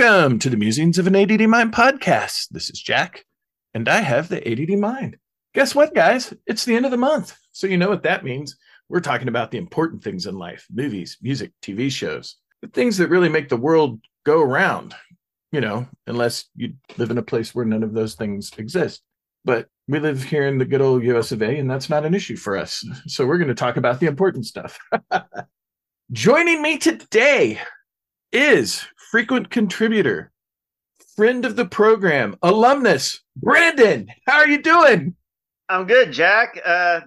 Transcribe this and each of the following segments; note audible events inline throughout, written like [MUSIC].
Welcome to the Musings of an ADD Mind podcast. This is Jack, and I have the ADD Mind. Guess what, guys? It's the end of the month. So, you know what that means. We're talking about the important things in life movies, music, TV shows, the things that really make the world go around, you know, unless you live in a place where none of those things exist. But we live here in the good old US of A, and that's not an issue for us. [LAUGHS] So, we're going to talk about the important stuff. [LAUGHS] Joining me today is frequent contributor, friend of the program, alumnus, Brandon. How are you doing? I'm good, Jack. Uh,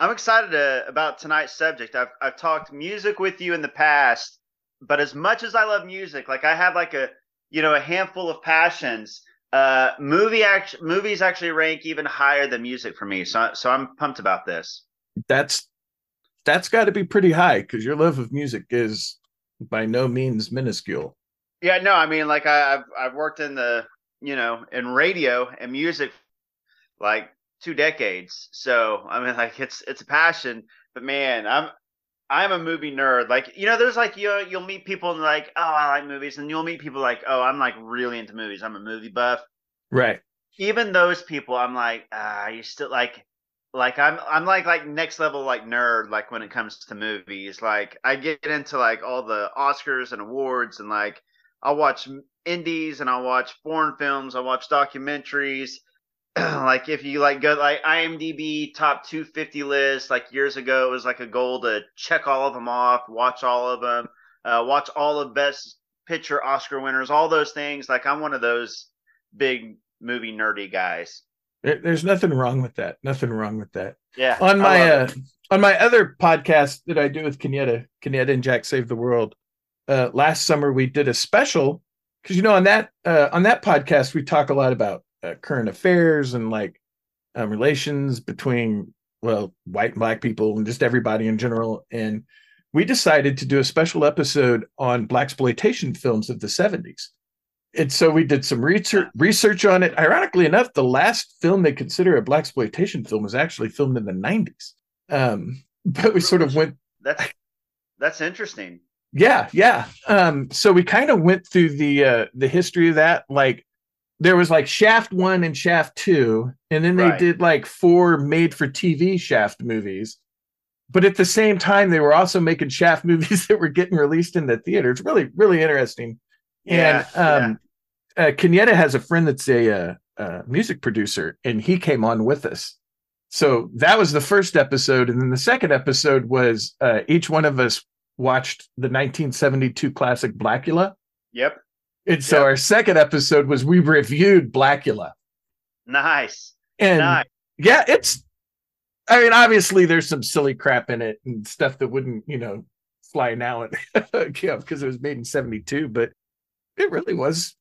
I'm excited uh, about tonight's subject. I've I've talked music with you in the past, but as much as I love music, like I have like a you know a handful of passions. Uh, movie act- movies actually rank even higher than music for me. So so I'm pumped about this. That's that's got to be pretty high because your love of music is by no means minuscule. Yeah, no, I mean, like I, have I've worked in the you know in radio and music like two decades, so I mean, [LAUGHS] like it's it's a passion. But man, I'm I'm a movie nerd. Like you know, there's like you you'll meet people and like, oh, I like movies, and you'll meet people like, oh, I'm like really into movies. I'm a movie buff. Right. Even those people, I'm like, ah, you still like like I'm I'm like like next level like nerd like when it comes to movies. Like I get into like all the Oscars and awards and like I'll watch indies and I'll watch foreign films. I'll watch documentaries. [CLEARS THROAT] like if you like go like IMDb top 250 list, like years ago, it was like a goal to check all of them off, watch all of them, uh, watch all of best picture Oscar winners, all those things. Like I'm one of those big movie nerdy guys. There's nothing wrong with that. Nothing wrong with that. Yeah. On my uh, on my other podcast that I do with Kenyatta, Kenyatta and Jack Save the World, uh, last summer we did a special because you know on that uh, on that podcast we talk a lot about uh, current affairs and like um, relations between well white and black people and just everybody in general. And we decided to do a special episode on blaxploitation films of the 70s and so we did some research research on it. Ironically enough the last film they consider a blaxploitation film was actually filmed in the 90s um, [LAUGHS] but we sort of went that's that's interesting yeah, yeah. Um, so we kind of went through the uh the history of that. Like there was like Shaft one and Shaft two, and then they right. did like four made for TV Shaft movies. But at the same time, they were also making Shaft [LAUGHS] movies that were getting released in the theaters. It's really, really interesting. Yeah, and um yeah. uh Kenyatta has a friend that's a uh, uh, music producer, and he came on with us. So that was the first episode, and then the second episode was uh, each one of us watched the 1972 classic Blackula. Yep. And so yep. our second episode was we reviewed Blackula. Nice. And nice. yeah, it's I mean, obviously there's some silly crap in it and stuff that wouldn't, you know, fly now And yeah, because it was made in 72, but it really was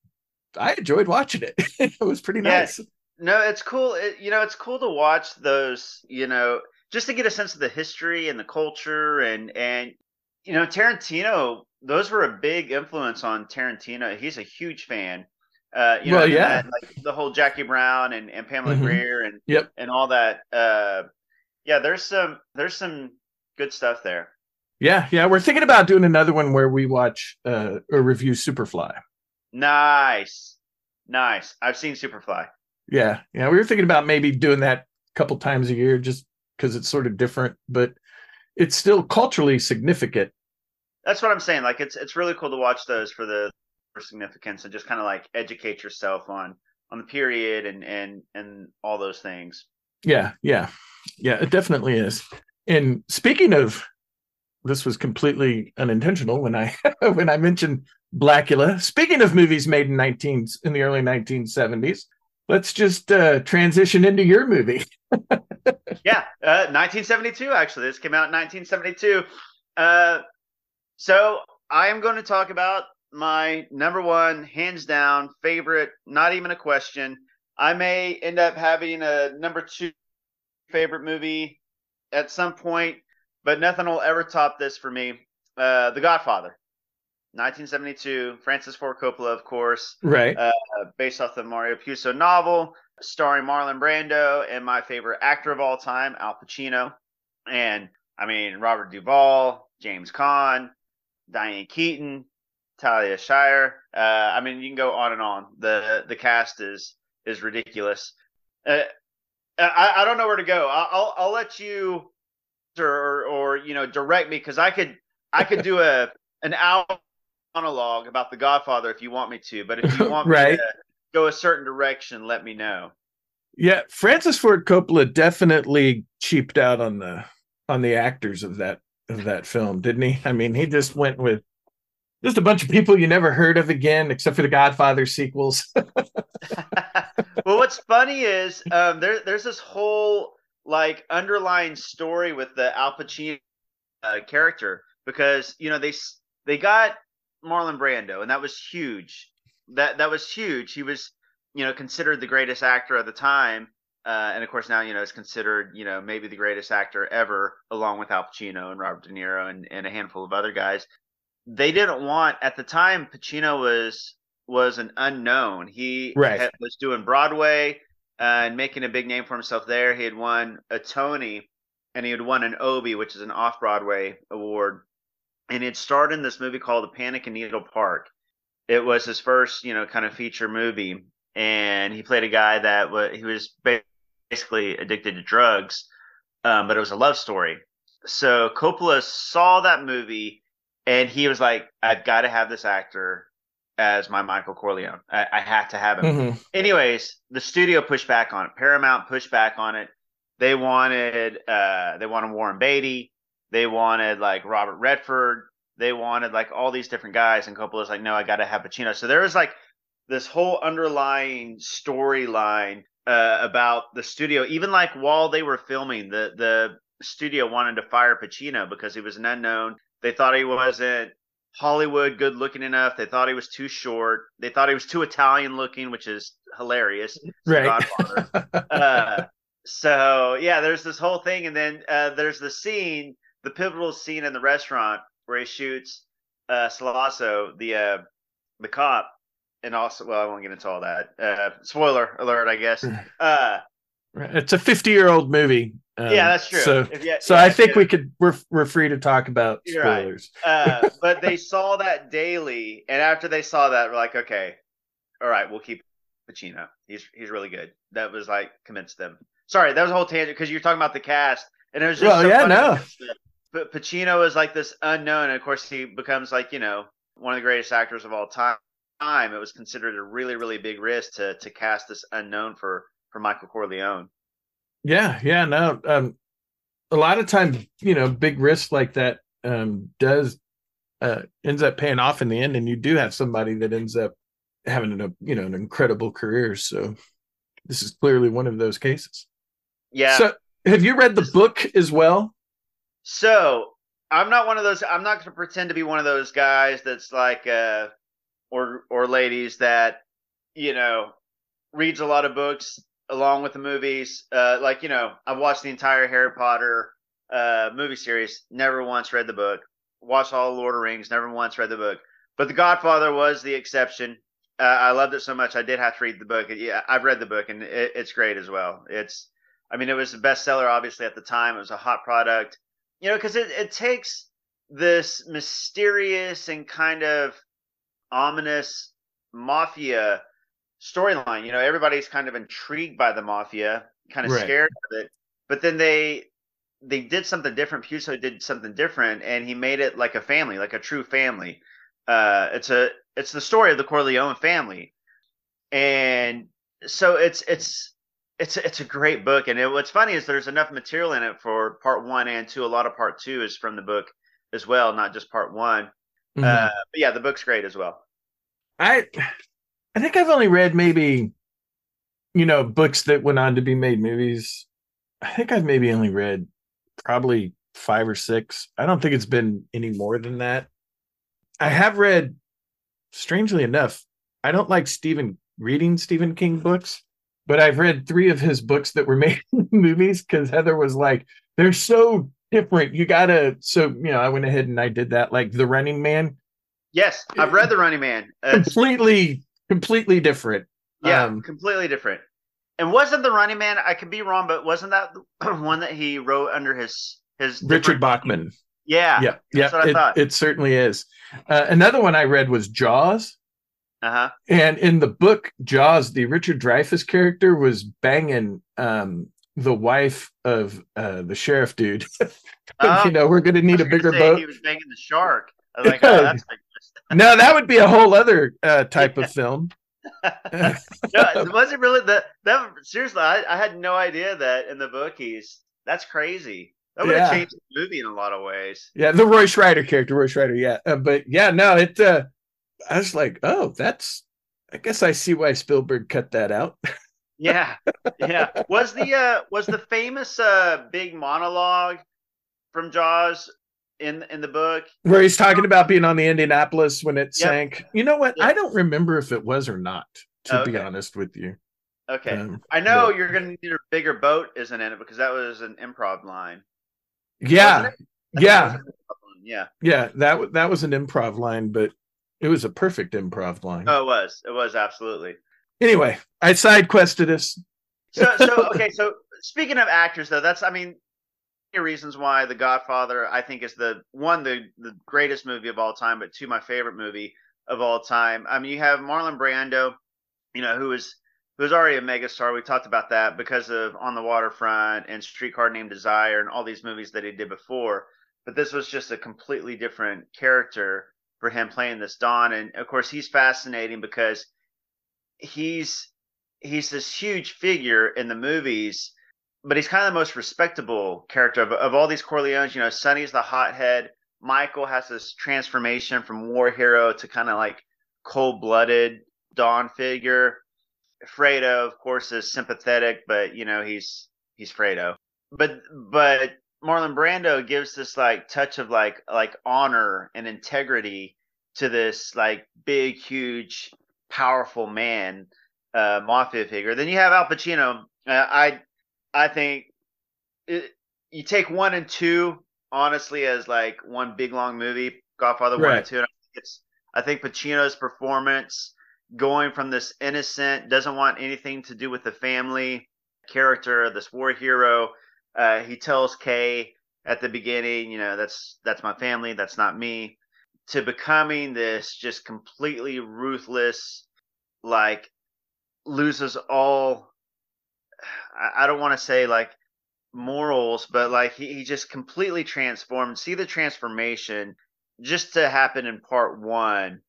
I enjoyed watching it. [LAUGHS] it was pretty nice. No, it's cool. It, you know, it's cool to watch those, you know, just to get a sense of the history and the culture and and you know, Tarantino, those were a big influence on Tarantino. He's a huge fan. Uh, you well, know, yeah, like the whole Jackie Brown and, and Pamela mm-hmm. Grier and yep. and all that. Uh, yeah, there's some there's some good stuff there. Yeah, yeah, we're thinking about doing another one where we watch uh, or review Superfly. Nice, nice. I've seen Superfly. Yeah, yeah, we were thinking about maybe doing that a couple times a year, just because it's sort of different. But it's still culturally significant. That's what I'm saying. Like it's it's really cool to watch those for the for significance and just kind of like educate yourself on on the period and and and all those things. Yeah, yeah, yeah. It definitely is. And speaking of, this was completely unintentional when I [LAUGHS] when I mentioned Blackula. Speaking of movies made in nineteen in the early 1970s, let's just uh, transition into your movie. [LAUGHS] yeah, uh, 1972. Actually, this came out in 1972. Uh, so I am going to talk about my number one, hands down, favorite, not even a question. I may end up having a number two favorite movie at some point, but nothing will ever top this for me. Uh, the Godfather, 1972, Francis Ford Coppola, of course, Right. uh, based off the Mario Puzo novel, starring Marlon Brando and my favorite actor of all time, Al Pacino. And I mean, Robert Duvall, James Caan, Diane Keaton, Talia Shire. Uh, I mean, you can go on and on. The the cast is is ridiculous. Uh, I, I don't know where to go. I'll I'll, I'll let you or or you know direct me because I could I could do a an hour monologue about The Godfather if you want me to. But if you [LAUGHS] want me to go a certain direction, let me know. Yeah, Francis Ford Coppola definitely cheaped out on the on the actors of that of that film, didn't he? I mean, he just went with just a bunch of people you never heard of again, except for the Godfather sequels. [LAUGHS] well, what's funny is um, there there's this whole like underlying story with the Al Pacino uh, character because you know they s- they got Marlon Brando and that was huge. That that was huge. He was you know considered the greatest actor at the time, uh, and of course now you know is considered you know maybe the greatest actor ever, along with Al Pacino and Robert De Niro and, and a handful of other guys. They didn't want at the time. Pacino was was an unknown. He Right. had, was doing Broadway uh, and making a big name for himself there. He had won a Tony and he had won an Obie, which is an off Broadway award. And it starred in this movie called The Panic in Needle Park. It was his first, you know, kind of feature movie, and he played a guy that was he was basically addicted to drugs, um, but it was a love story. So Coppola saw that movie, and he was like, "I've got to have this actor as my Michael Corleone. I, I have to have him." Mhm. anyways, the studio pushed back on it. Paramount pushed back on it. They wanted uh they wanted Warren Beatty. They wanted like Robert Redford. They wanted like all these different guys, and Coppola's like, no, I got to have Pacino. So there was like this whole underlying storyline uh, about the studio. Even like while they were filming, the the studio wanted to fire Pacino because he was an unknown. They thought he wasn't Hollywood good looking enough. They thought he was too short. They thought he was too Italian looking, which is hilarious. Right. [LAUGHS] Uh, so yeah, there's this whole thing, and then uh, there's the scene, the pivotal scene in the restaurant where he shoots uh, Sollozzo, the uh, the cop, and also, well, I won't get into all that. Uh, spoiler alert, I guess. [LAUGHS] Uh, It's a 50 year old movie. Um, yeah, that's true. So, you- so yeah, I think we could we're we're free to talk about You're right. spoilers. uh, but they [LAUGHS] saw that daily, and after they saw that, we're like, okay, all right, we'll keep Pacino. He's he's really good. That was like convinced them. Sorry, that was a whole tangent because you're talking about the cast, and it was just Well, so yeah, no. But Pacino is like this unknown, and of course he becomes like you know one of the greatest actors of all time. It was considered a really really big risk to to cast this unknown for for Michael Corleone. Yeah, yeah, no. Um, a lot of times, you know, big risk like that um, does uh, ends up paying off in the end, and you do have somebody that ends up having a you know an incredible career. So this is clearly one of those cases. Yeah. So have you read the book as well? So I'm not one of those. I'm not going to pretend to be one of those guys that's like, uh, or or ladies that, you know, reads a lot of books along with the movies. Uh, like you know, I've watched the entire Harry Potter uh, movie series. Never once read the book. Watched all Lord of Rings. Never once read the book. But The Godfather was the exception. Uh, I loved it so much. I did have to read the book. Yeah, I've read the book, and it, it's great as well. It's, I mean, it was a bestseller obviously at the time. It was a hot product you know, because it, it takes this mysterious and kind of ominous mafia storyline. You know, everybody's kind of intrigued by the mafia, kind of Right. scared of it, but then they they did something different. Puzo did something different, and he made it like a family, like a true family. Uh, it's a it's the story of the Corleone family, and so it's it's it's it's a great book, and it, what's funny is there's enough material in it for part one and two. A lot of part two is from the book as well, not just part one. Mhm. Uh, but yeah, the book's great as well. I I think I've only read maybe you know books that went on to be made movies. I think I've maybe only read probably five or six. I don't think it's been any more than that. I have read strangely enough, I don't like Stephen reading Stephen King books, but I've read three of his books that were [LAUGHS] made in movies because Heather was like, they're so different. You gotta so you know, I went ahead and I did that, like The Running Man. Yes, I've read The Running Man. Uh, completely, completely different. Yeah, um, completely different. And wasn't The Running Man? I could be wrong, but wasn't that [CLEARS THROAT] one that he wrote under his his Richard Bachman? Yeah, yeah, yeah. It, it, certainly is. Uh, another one I read was Jaws. Uh-huh. And in the book Jaws, the Richard Dreyfuss character was banging um, the wife of uh, the sheriff dude. [LAUGHS] oh, you know, we're going to need a bigger boat. He was banging the shark. Like, [LAUGHS] oh, that's like... [LAUGHS] no, that would be a whole other uh, type of film. no, it really that? That seriously, I, I, had no idea that in the book he's that's crazy. That would yeah. have changed the movie in a lot of ways. Yeah, the Roy Scheider character, Roy Scheider. Yeah, uh, but yeah, no, it. Uh, I was like, oh, that's. I guess I see why Spielberg cut that out. [LAUGHS] yeah, yeah. Was the uh was the famous uh big monologue from Jaws in in the book where he's talking about being on the Indianapolis when it yep. sank? You know what? Yep. I don't remember if it was or not. To okay. be honest with you. Okay, um, I know but... you're going to need a bigger boat, isn't it? Because that was an improv line. Yeah, yeah, yeah, yeah. That that was an improv line, but it was a perfect improv line. Oh, it was. It was absolutely. Anyway, I side quested us. so, so [LAUGHS] okay. So speaking of actors, though, that's I mean, reasons why The Godfather I think is the one the the greatest movie of all time, but two my favorite movie of all time. I mean, you have Marlon Brando, you know, who is who is already a megastar. We talked about that because of On the Waterfront and Streetcar Named Desire and all these movies that he did before. But this was just a completely different character for him playing this Don. And of course, he's fascinating because he's he's this huge figure in the movies, but he's kind of the most respectable character of, of all these Corleones. You know, Sonny's the hothead. Michael has this transformation from war hero to kind of like cold blooded Don figure. Fredo, of course, is sympathetic, but you know he's he's Fredo. But but Marlon Brando gives this like touch of like like honor and integrity to this like big, huge, powerful man, uh, mafia figure. Then you have Al Pacino. Uh, I I think it, you take one and two honestly as like one big long movie, Godfather right. one and two. And I think it's I think Pacino's performance going from this innocent, doesn't want anything to do with the family character, this war hero uh, he tells Kay at the beginning, you know, that's that's my family, that's not me, to becoming this just completely ruthless, like loses all. I, I don't want to say like morals, but like he, he just completely transformed. See the transformation just to happen in part one.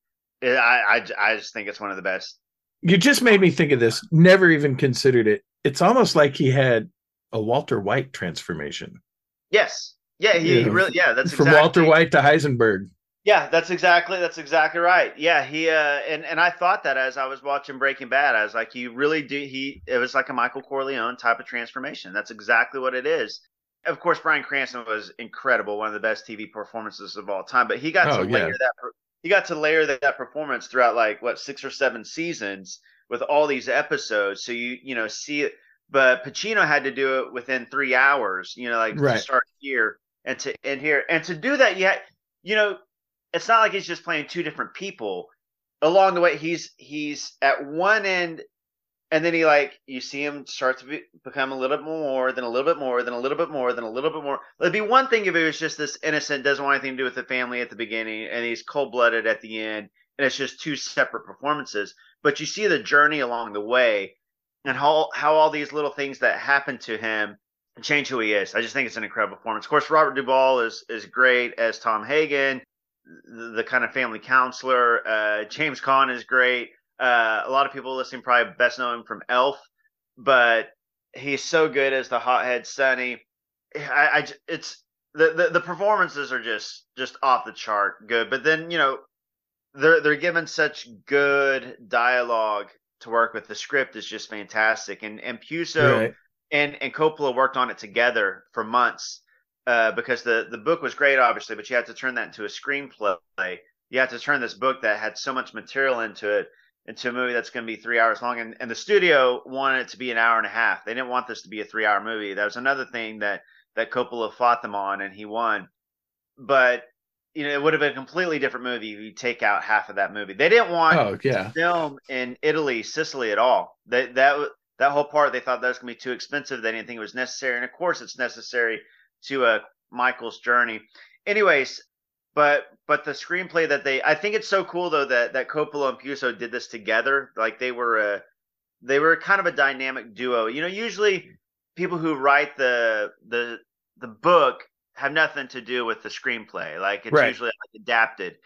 I, I I just think it's one of the best. You just made me think of this. Never even considered it. It's almost like he had a Walter White transformation. Yes. Yeah, he, he really yeah, that's [LAUGHS] from exactly, Walter White to Heisenberg. Yeah, that's exactly that's exactly right. Yeah, he uh and and I thought that as I was watching Breaking Bad, I was like, he really do he it was like a Michael Corleone type of transformation. That's exactly what it is. Of course, Bryan Cranston was incredible, one of the best TV performances of all time. But he got oh, to layer yeah. that he got to layer that, that performance throughout like what six or seven seasons with all these episodes. So you you know see it but Pacino had to do it within three hours, you know, like right. to start here and to end here. And to do that, yet, you know, it's not like he's just playing two different people. Along the way, he's he's at one end, and then he like you see him start to be, become a little bit more, then a little bit more, then a little bit more, then a little bit more. It'd be one thing if it was just this innocent, doesn't want anything to do with the family at the beginning, and he's cold blooded at the end, and it's just two separate performances. But you see the journey along the way, and how how all these little things that happen to him change who he is. I just think it's an incredible performance. Of course, Robert Duvall is is great as Tom Hagen, the, the kind of family counselor. Uh, James Caan is great. Uh, a lot of people listening probably best know him from Elf, but he's so good as the hothead Sonny. I, I it's the, the the performances are just just off the chart good. But then you know they're they're given such good dialogue to work with. The script is just fantastic, and and Puzo right. and and Coppola worked on it together for months uh, because the the book was great, obviously, but you had to turn that into a screenplay. you have to turn this book that had so much material into it into a movie that's going to be three hours long. And, and the studio wanted it to be an hour and a half. They didn't want this to be a three hour movie. That was another thing that that Coppola fought them on, and he won. But you know, it would have been a completely different movie if you take out half of that movie. They didn't want oh, yeah. to film in Italy, Sicily at all. That that that whole part they thought that was going to be too expensive. They didn't think it was necessary, and of course, it's necessary to uh, Michael's journey. Anyways, but but the screenplay that they I think it's so cool though that that Coppola and Puzo did this together. Like they were a they were kind of a dynamic duo. You know, usually people who write the the the book have nothing to do with the screenplay. Like it's right. usually like adapted.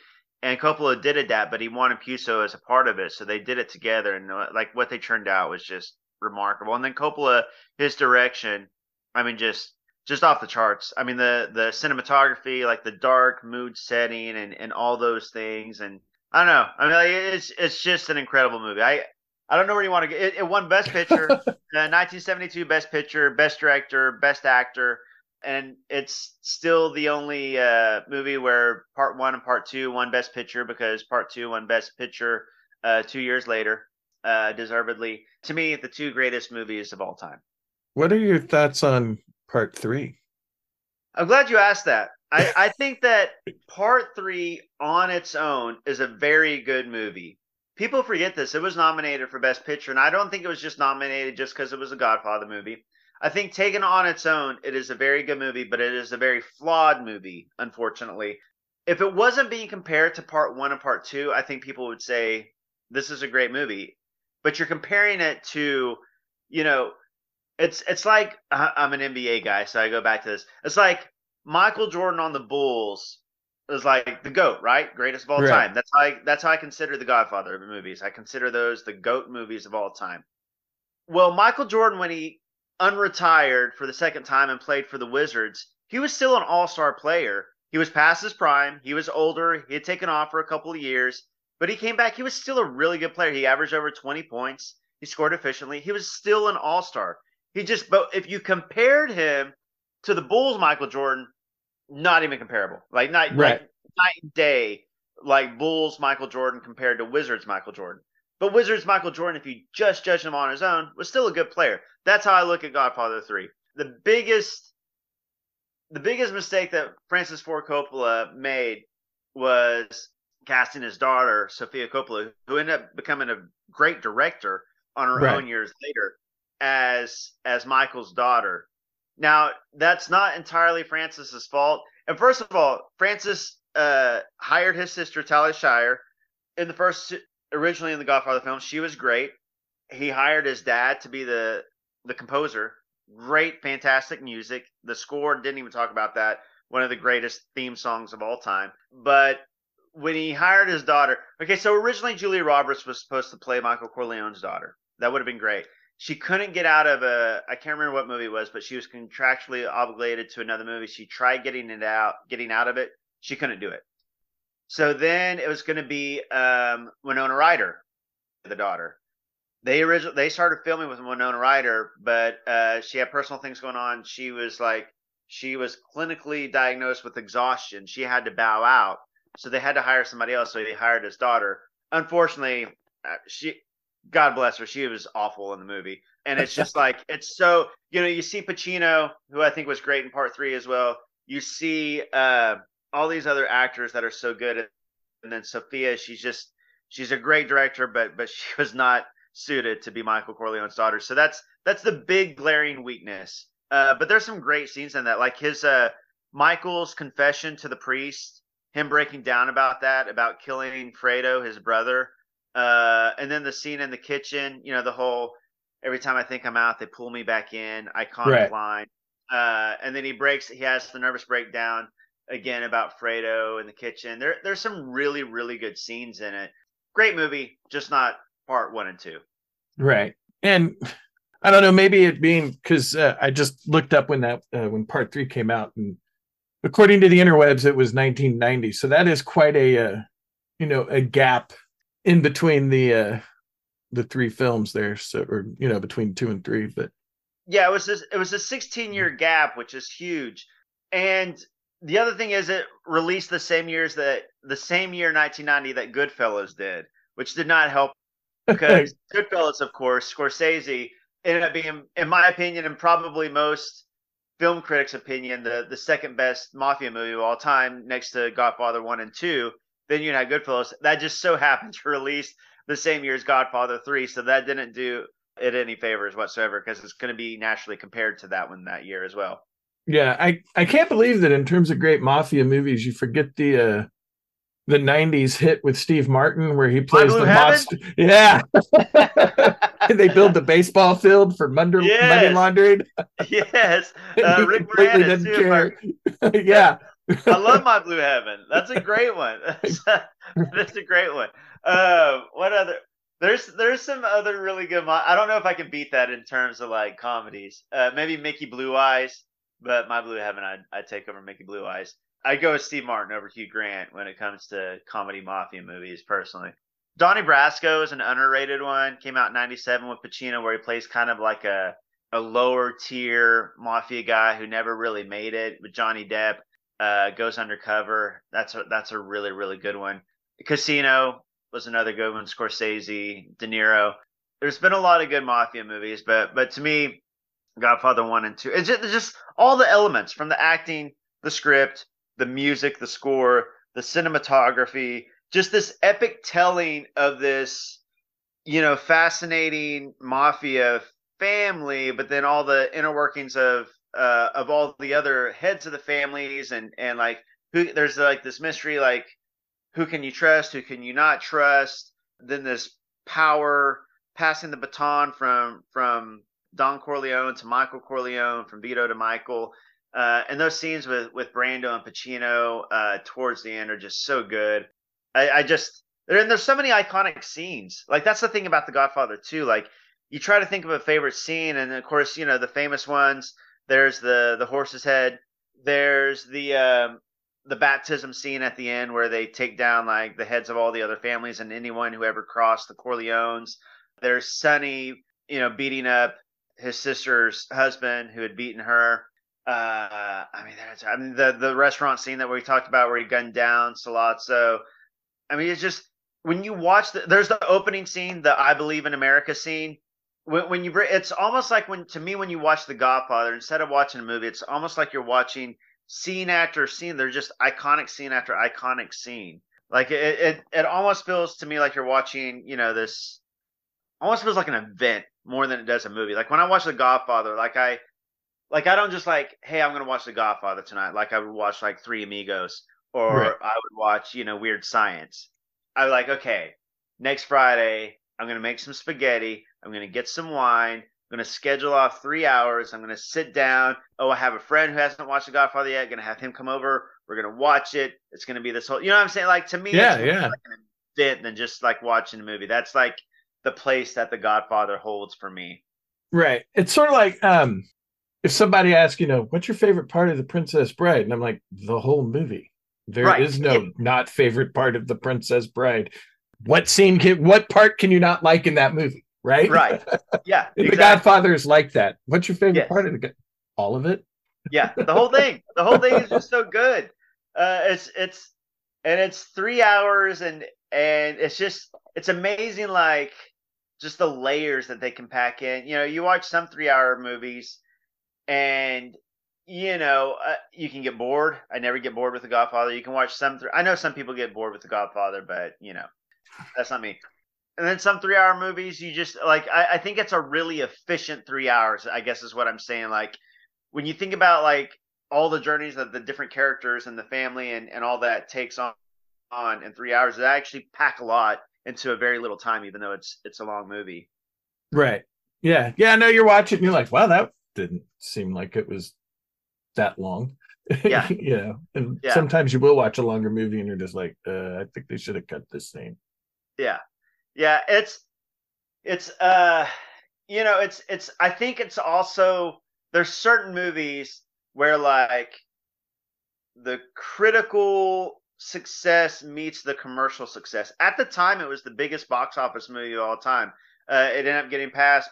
And Coppola did adapt, but he wanted Puzo as a part of it, so they did it together. And uh, like what they turned out was just remarkable. And then Coppola, his direction, I mean, just just off the charts. I mean, the the cinematography, like the dark mood setting, and and all those things. And I don't know. I mean, like, it's it's just an incredible movie. I I don't know where you want to get. It, it won Best Picture, [LAUGHS] uh, 1972 Best Picture, Best Director, Best Actor, and it's still the only uh, movie where Part One and Part Two won Best Picture because Part Two won Best Picture uh, two years later, uh, deservedly. To me, the two greatest movies of all time. What are your thoughts on Part Three? I'm glad you asked that. I, I think that Part Three on its own is a very good movie people forget this. It was nominated for Best Picture, and I don't think it was just nominated just because it was a Godfather movie. I think taken on its own, it is a very good movie, but it is a very flawed movie, unfortunately. If it wasn't being compared to part one and part two, I think people would say this is a great movie. But you're comparing it to, you know, it's it's like uh, I'm an NBA guy, so I go back to this. It's like Michael Jordan on the Bulls is like the goat, right? Greatest of all right. time. That's how I that's how I consider the Godfather of movies. I consider those the goat movies of all time. Well, Michael Jordan, when he unretired for the second time and played for the Wizards, he was still an all-star player. He was past his prime. He was older. He had taken off for a couple of years, but he came back. He was still a really good player. He averaged over 20 points. He scored efficiently. He was still an all-star. He just but if you compared him to the Bulls Michael Jordan, not even comparable. Like night right. like night and day. Like Bulls Michael Jordan compared to Wizards Michael Jordan. But Wizards Michael Jordan, if you just judge him on his own, was still a good player. That's how I look at Godfather Three. The biggest, the biggest mistake that Francis Ford Coppola made was casting his daughter Sofia Coppola, who ended up becoming a great director on her right. own years later, as as Michael's daughter. Now, that's not entirely Francis's fault. And first of all, Francis uh, hired his sister Talia Shire in the first originally in the Godfather film. She was great. He hired his dad to be the the composer. Great, fantastic music. The score didn't even talk about that. One of the greatest theme songs of all time. But when he hired his daughter, okay, so originally Julia Roberts was supposed to play Michael Corleone's daughter. That would have been great she couldn't get out of a I can't remember what movie it was, but she was contractually obligated to another movie. She tried getting it out, getting out of it. She couldn't do it. So then it was going to be um, Winona Ryder, the daughter. They originally they started filming with Winona Ryder, but uh, she had personal things going on. She was like she was clinically diagnosed with exhaustion. She had to bow out, so they had to hire somebody else. So they hired his daughter. Unfortunately, uh, she God bless her, she was awful in the movie. And it's just like [LAUGHS] it's so you know, you see Pacino, who I think was great in part three as well. You see uh, all these other actors that are so good, and then Sofia, she's just she's a great director, but but she was not suited to be Michael Corleone's daughter. So that's that's the big glaring weakness. Uh, but there's some great scenes in that, like his uh, Michael's confession to the priest, him breaking down about that, about killing Fredo, his brother. Uh, and then the scene in the kitchen, you know, the whole every time I think I'm out, they pull me back in, iconic right. line. Uh, and then he breaks, he has the nervous breakdown again about Fredo in the kitchen. There, there's some really, really good scenes in it. Great movie, just not part one and two. Right. And I don't know, maybe it being because uh, I just looked up when that uh, when part three came out, and according to the interwebs, it was 1990. So that is quite a uh, you know a gap in between the uh the three films there so or you know between two and three but yeah it was this, it was a 16 year gap which is huge and the other thing is it released the same years that the same year 1990 that Goodfellas did, which did not help [LAUGHS] because Goodfellas, of course, Scorsese ended up being, in my opinion, and probably most film critics' opinion, the the second best mafia movie of all time, next to Godfather One and Two. Then you had Goodfellas. That just so [LAUGHS] happened to release the same year as Godfather Three, so that didn't do it any favors whatsoever because it's going to be naturally compared to that one that year as well. Yeah, I I can't believe that in terms of great mafia movies, you forget the uh the '90s hit with Steve Martin where he plays the monster. Yeah, [LAUGHS] they build the baseball field for money, yes. money laundering. [LAUGHS] yes, [LAUGHS] uh, Rick Moranis too. yeah, I love My Blue Heaven. That's a great one. That's a, that's a great one. Uh, what other? There's there's some other really good. Mo- I don't know if I can beat that in terms of like comedies. Uh, maybe Mickey Blue Eyes, but My Blue Heaven, I'd, I'd take over Mickey Blue Eyes. I go with Steve Martin over Hugh Grant when it comes to comedy mafia movies, personally. Donnie Brasco is an underrated one. Came out in '97 with Pacino, where he plays kind of like a a lower tier mafia guy who never really made it. With Johnny Depp, uh, goes undercover. That's a that's a really really good one. Casino was another good one. Scorsese, De Niro. There's been a lot of good mafia movies, but but to me, Godfather one and two, it's just, it's just all the elements from the acting, the script, the music, the score, the cinematography, just this epic telling of this, you know, fascinating mafia family, but then all the inner workings of uh, of all the other heads of the families and and like who there's like this mystery like who can you trust, who can you not trust, then this power passing the baton from from Don Corleone to Michael Corleone, from Vito to Michael, uh, and those scenes with with Brando and Pacino uh, towards the end are just so good. I, I just and there's so many iconic scenes. Like that's the thing about The Godfather too. Like you try to think of a favorite scene, and of course you know the famous ones. There's the the horse's head. There's the um, the baptism scene at the end where they take down like the heads of all the other families and anyone who ever crossed the Corleones. There's Sonny, you know, beating up his sister's husband who had beaten her. Uh, I mean, that's, I mean the the restaurant scene that we talked about where he gunned down Sollozzo. I mean, it's just when you watch the, there's the opening scene, the I Believe in America scene. When, when you it's almost like when to me when you watch The Godfather instead of watching a movie, it's almost like you're watching scene after scene. They're just iconic scene after iconic scene. Like it, it, it almost feels to me like you're watching, you know, this almost feels like an event more than it does a movie. Like when I watch The Godfather, like I like I don't just like, hey, I'm gonna watch The Godfather tonight, like I would watch like Three Amigos, or right. I would watch, you know, Weird Science. I like, okay, next Friday, I'm gonna make some spaghetti, I'm gonna get some wine, I'm gonna schedule off three hours, I'm gonna sit down. Oh, I have a friend who hasn't watched The Godfather yet, I'm gonna have him come over, we're gonna watch it. It's gonna be this whole you know what I'm saying? Like to me, yeah, yeah. like an event than just like watching a movie. That's like the place that The Godfather holds for me. Right. It's sort of like um if somebody asks, you know, what's your favorite part of the Princess Bride? And I'm like, the whole movie. There right. is no yeah. not favorite part of the Princess Bride. What scene can what part can you not like in that movie? Right? Right. Yeah. [LAUGHS] exactly. The Godfather is like that. What's your favorite part of the all of it? Yeah, the whole thing. The whole thing is just so good. Uh it's it's and it's three hours and and it's just it's amazing like just the layers that they can pack in. You know, you watch some three hour movies and you know uh, you can get bored. I never get bored with The Godfather. You can watch some. Th- I know some people get bored with The Godfather, but you know that's not me. And then some three hour movies, you just like. I, I think it's a really efficient three hours. I guess is what I'm saying. Like when you think about like all the journeys of the different characters and the family and, and all that takes on on in three hours, they actually pack a lot into a very little time, even though it's it's a long movie. Right. Yeah. Yeah. I know you're watching. You're like, wow, that didn't seem like it was that long. [LAUGHS] Yeah. you know, and yeah. sometimes you will watch a longer movie and you're just like, uh, I think they should have cut this scene. Yeah. Yeah. It's, it's, uh, you know, it's, it's, I think it's also, there's certain movies where like the critical success meets the commercial success. At the time, it was the biggest box office movie of all time. Uh, it ended up getting past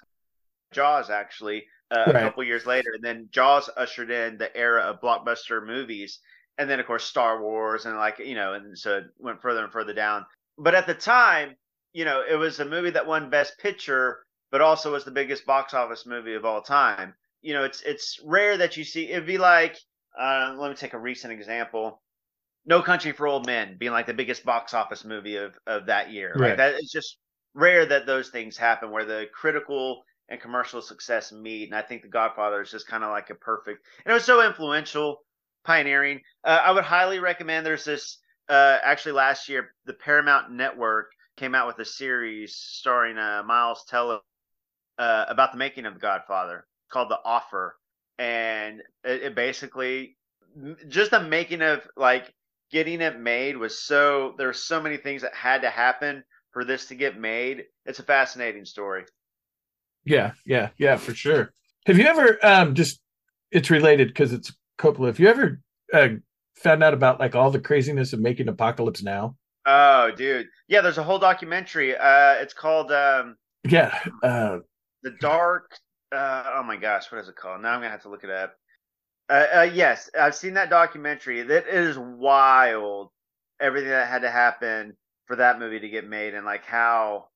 Jaws, actually, uh, right. a couple years later, and then Jaws ushered in the era of blockbuster movies. and then of course Star Wars, and like you know, and so it went further and further down. But at the time, you know, it was a movie that won Best Picture, but also was the biggest box office movie of all time. You know, it's it's rare that you see. It'd be like, uh, let me take a recent example. No Country for Old Men being like the biggest box office movie of of that year. Right. Like that it's just rare that those things happen where the critical and commercial success meet. And I think The Godfather is just kind of like a perfect and it was so influential, pioneering. Uh, I would highly recommend there's this uh, actually last year, the Paramount Network came out with a series starring uh, Miles Teller uh, about the making of The Godfather called The Offer. And it, it basically just the making of like getting it made was so there were so many things that had to happen for this to get made. It's a fascinating story. Yeah, yeah, yeah, for sure. Have you ever um just it's related because it's Coppola. Have you ever uh, found out about like all the craziness of making Apocalypse Now? Oh, dude. Yeah, there's a whole documentary. Uh it's called um Yeah, uh The Dark uh oh my gosh, what is it called? Now I'm going to have to look it up. Uh, uh yes, I've seen that documentary. That is wild. Everything that had to happen for that movie to get made and like how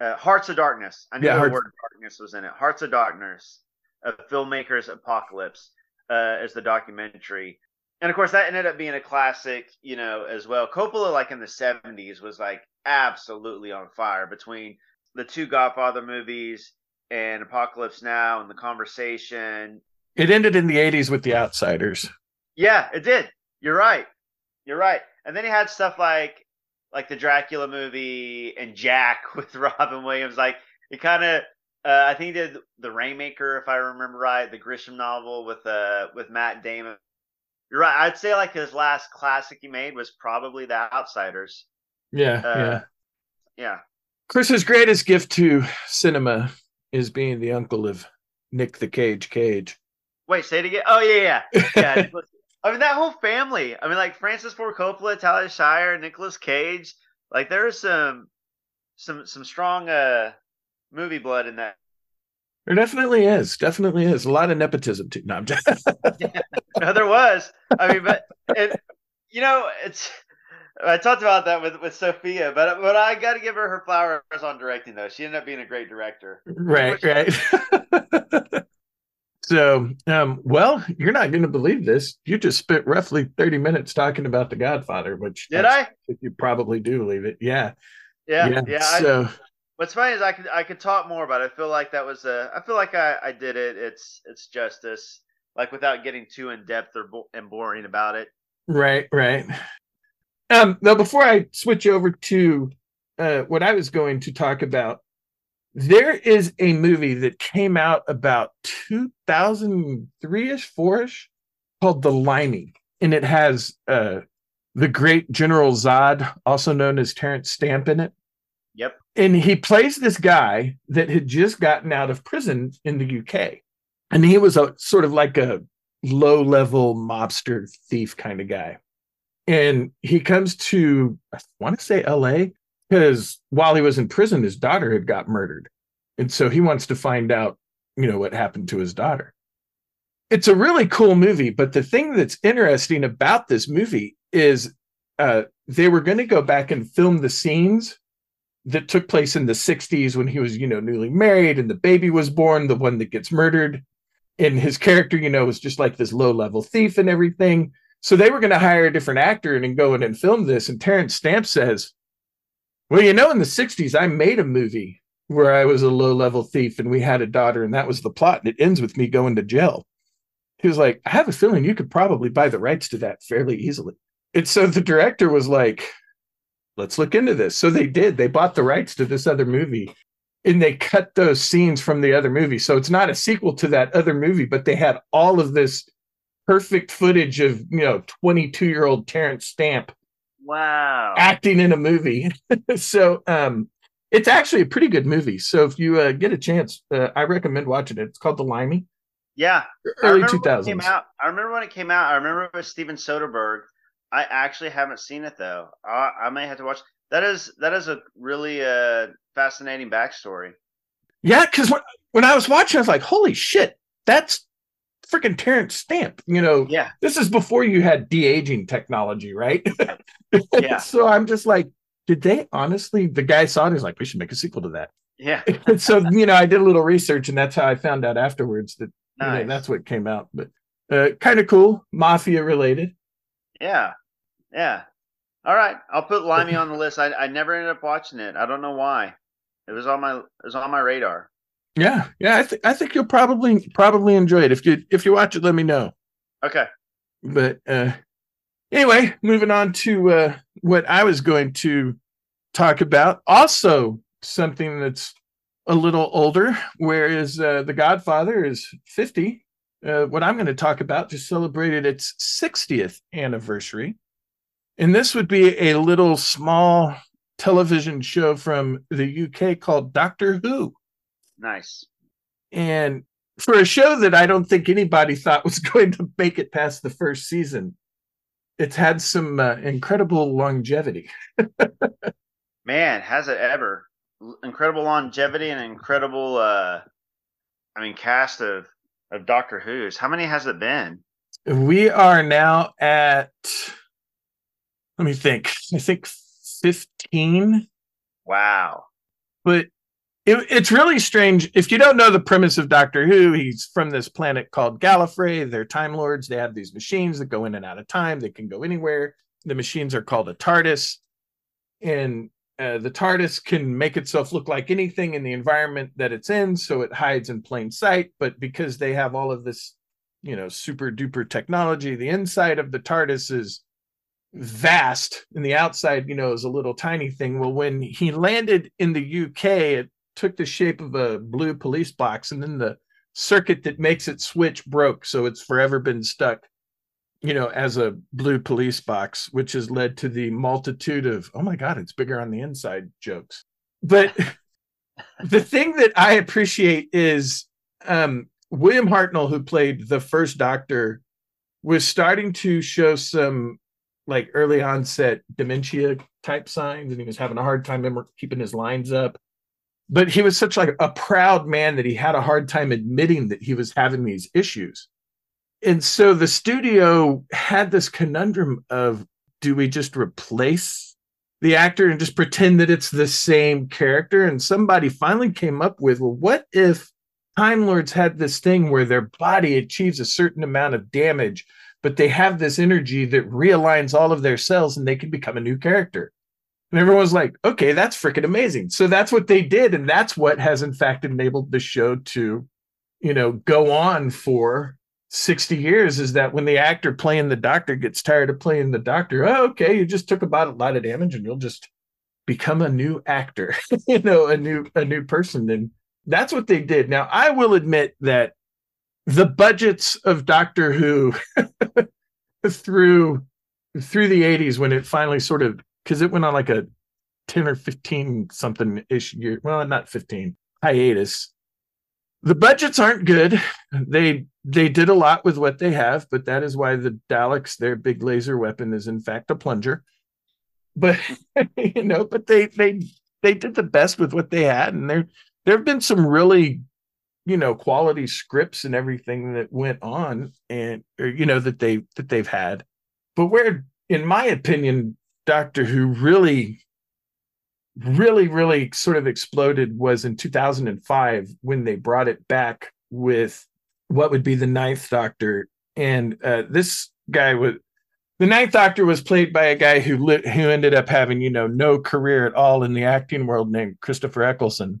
uh, Hearts of Darkness. I knew Yeah, the Hearts- word darkness was in it. Hearts of Darkness, a filmmaker's apocalypse, uh, is the documentary. And of course, that ended up being a classic, you know, as well. Coppola, like in the '70s, was like absolutely on fire between the two Godfather movies and Apocalypse Now and The Conversation. It ended in the 80s with The Outsiders. Yeah, it did. You're right. You're right. And then he had stuff like like the Dracula movie and Jack [LAUGHS] with Robin Williams. Like it kind of, uh, I think he did the Rainmaker, if I remember right, the Grisham novel with uh with Matt Damon. You're right. I'd say like his last classic he made was probably The Outsiders. Yeah, Uh, yeah. Yeah. Chris's greatest gift to cinema is being the uncle of Nick the Cage Cage. Wait, say it again. Oh yeah, yeah, yeah. [LAUGHS] I mean that whole family. I mean like Francis Ford Coppola, Talia Shire, Nicolas Cage. Like there's some some some strong uh movie blood in that. There definitely is. Definitely is. A lot of nepotism too. No, I'm just [LAUGHS] No, there was. I mean, but it, you know, it's. I talked about that with with Sofia, but but I got to give her her flowers on directing though. She ended up being a great director. right, right. [LAUGHS] so, um, well, you're not going to believe this. You just spent roughly 30 minutes talking about The Godfather, which Did I? You probably do believe it. Yeah. Yeah, yeah. I, so, what's funny is I could I could talk more about it. I feel like that was a. I feel like I I did it. It's it's justice. Like without getting too in depth or bo- and boring about it. Right, right. Um, now, before I switch over to uh, what I was going to talk about, there is a movie that came out about 2003 ish, 4 ish, called The Limey. And it has uh, the great General Zod, also known as Terence Stamp, in it. Yep. And he plays this guy that had just gotten out of prison in the UK. And he was a sort of like a low level mobster thief kind of guy. And he comes to, I want to say LA, because while he was in prison, his daughter had got murdered. And so he wants to find out, you know, what happened to his daughter. It's a really cool movie, but the thing that's interesting about this movie is uh, they were going to go back and film the scenes that took place in the 60s when he was, you know, newly married and the baby was born, the one that gets murdered. And his character, you know, was just like this low level thief and everything. So they were going to hire a different actor and go in and film this. And Terence Stamp says, Well, you know, in the 60s, I made a movie where I was a low level thief and we had a daughter, and that was the plot. And it ends with me going to jail. He was like, I have a feeling you could probably buy the rights to that fairly easily. And so the director was like, Let's look into this. So they did. They bought the rights to this other movie and they cut those scenes from the other movie. So it's not a sequel to that other movie, but they had all of this perfect footage of, you know, 22 year old Terence Stamp Wow. acting in a movie. [LAUGHS] so um, it's actually a pretty good movie. So if you uh, get a chance, uh, I recommend watching it. It's called The Limey, Yeah. Early remember when it came 2000s. out. I remember when it came out. I remember it was Steven Soderbergh. I actually haven't seen it though. I, I may have to watch. That is that is a really uh, fascinating backstory. Yeah, because when, when I was watching, I was like, holy shit, that's freaking Terence Stamp. You know, Yeah. this is before you had de aging technology, right? [LAUGHS] Yeah. so I'm just like, did they honestly? The guy saw it. He's like, we should make a sequel to that. Yeah. [LAUGHS] So you know, I did a little research, and that's how I found out afterwards that you know, that's what came out. But uh, kind of cool, mafia related. Yeah. Yeah. All right. I'll put Limey [LAUGHS] on the list. I, I never ended up watching it. I don't know why. It was on my it was on my radar. Yeah, yeah. I think I think you'll probably probably enjoy it if you if you watch it. Let me know. Okay. But uh, anyway, moving on to uh, what I was going to talk about. Also, something that's a little older, whereas uh, The Godfather is 50. Uh, what I'm going to talk about just celebrated its 60th anniversary. And this would be a little small television show from the UK called Doctor Who. Nice. And for a show that I don't think anybody thought was [LAUGHS] going to make it past the first season, it's had some uh, incredible longevity. Man, has it ever. Incredible longevity and incredible uh I mean cast of of Doctor Who's. How many has it been? We are now at, let me think, I think 15. Wow. But it, it's really strange. If you don't know the premise of Doctor Who, he's from this planet called Gallifrey. They're Time Lords. They have these machines that go in and out of time. They can go anywhere. The machines are called a TARDIS. And uh, the TARDIS can make itself look like anything in the environment that it's in. So it hides in plain sight. But because they have all of this, you know, super duper technology, the inside of the TARDIS is vast and the outside you know is a little tiny thing well when he landed in the uk it took the shape of a blue police box and then the circuit that makes it switch broke so it's forever been stuck you know as a blue police box which has led to the multitude of oh my god it's bigger on the inside jokes. But [LAUGHS] the thing that i appreciate is um william hartnell who played the first doctor was starting to show some like early onset dementia type signs and he was having a hard time keeping his lines up but he was such like a proud man that he had a hard time admitting that he was having these issues and so the studio had this conundrum of do we just replace the actor and just pretend that it's the same character and somebody finally came up with well what if time lords had this thing where their body achieves a certain amount of damage but they have this energy that realigns all of their cells and they can become a new character. And everyone was like, okay, that's freaking amazing. So that's what they did. And that's what has, in fact, enabled the show to, you know, go on for 60 years is that when the actor playing the doctor gets tired of playing the doctor, oh, okay, you just took about a lot of damage and you'll just become a new actor, [LAUGHS] you know, a new, a new person. And that's what they did. Now, I will admit that the budgets of Doctor Who [LAUGHS] through through the 80s when it finally sort of because it went on like a 10 or 15 something ish year well not 15 hiatus. The budgets aren't good. They they did a lot with what they have but that is why the daleks their big laser weapon is in fact a plunger. But [LAUGHS] you know but they they they did the best with what they had and there there have been some really you know quality scripts and everything that went on and or you know that they that they've had. But where in my opinion doctor who really really really sort of exploded was in 2005 when they brought it back with what would be the ninth doctor and uh, this guy was the ninth doctor was played by a guy who lit, who ended up having you know no career at all in the acting world named christopher eccleston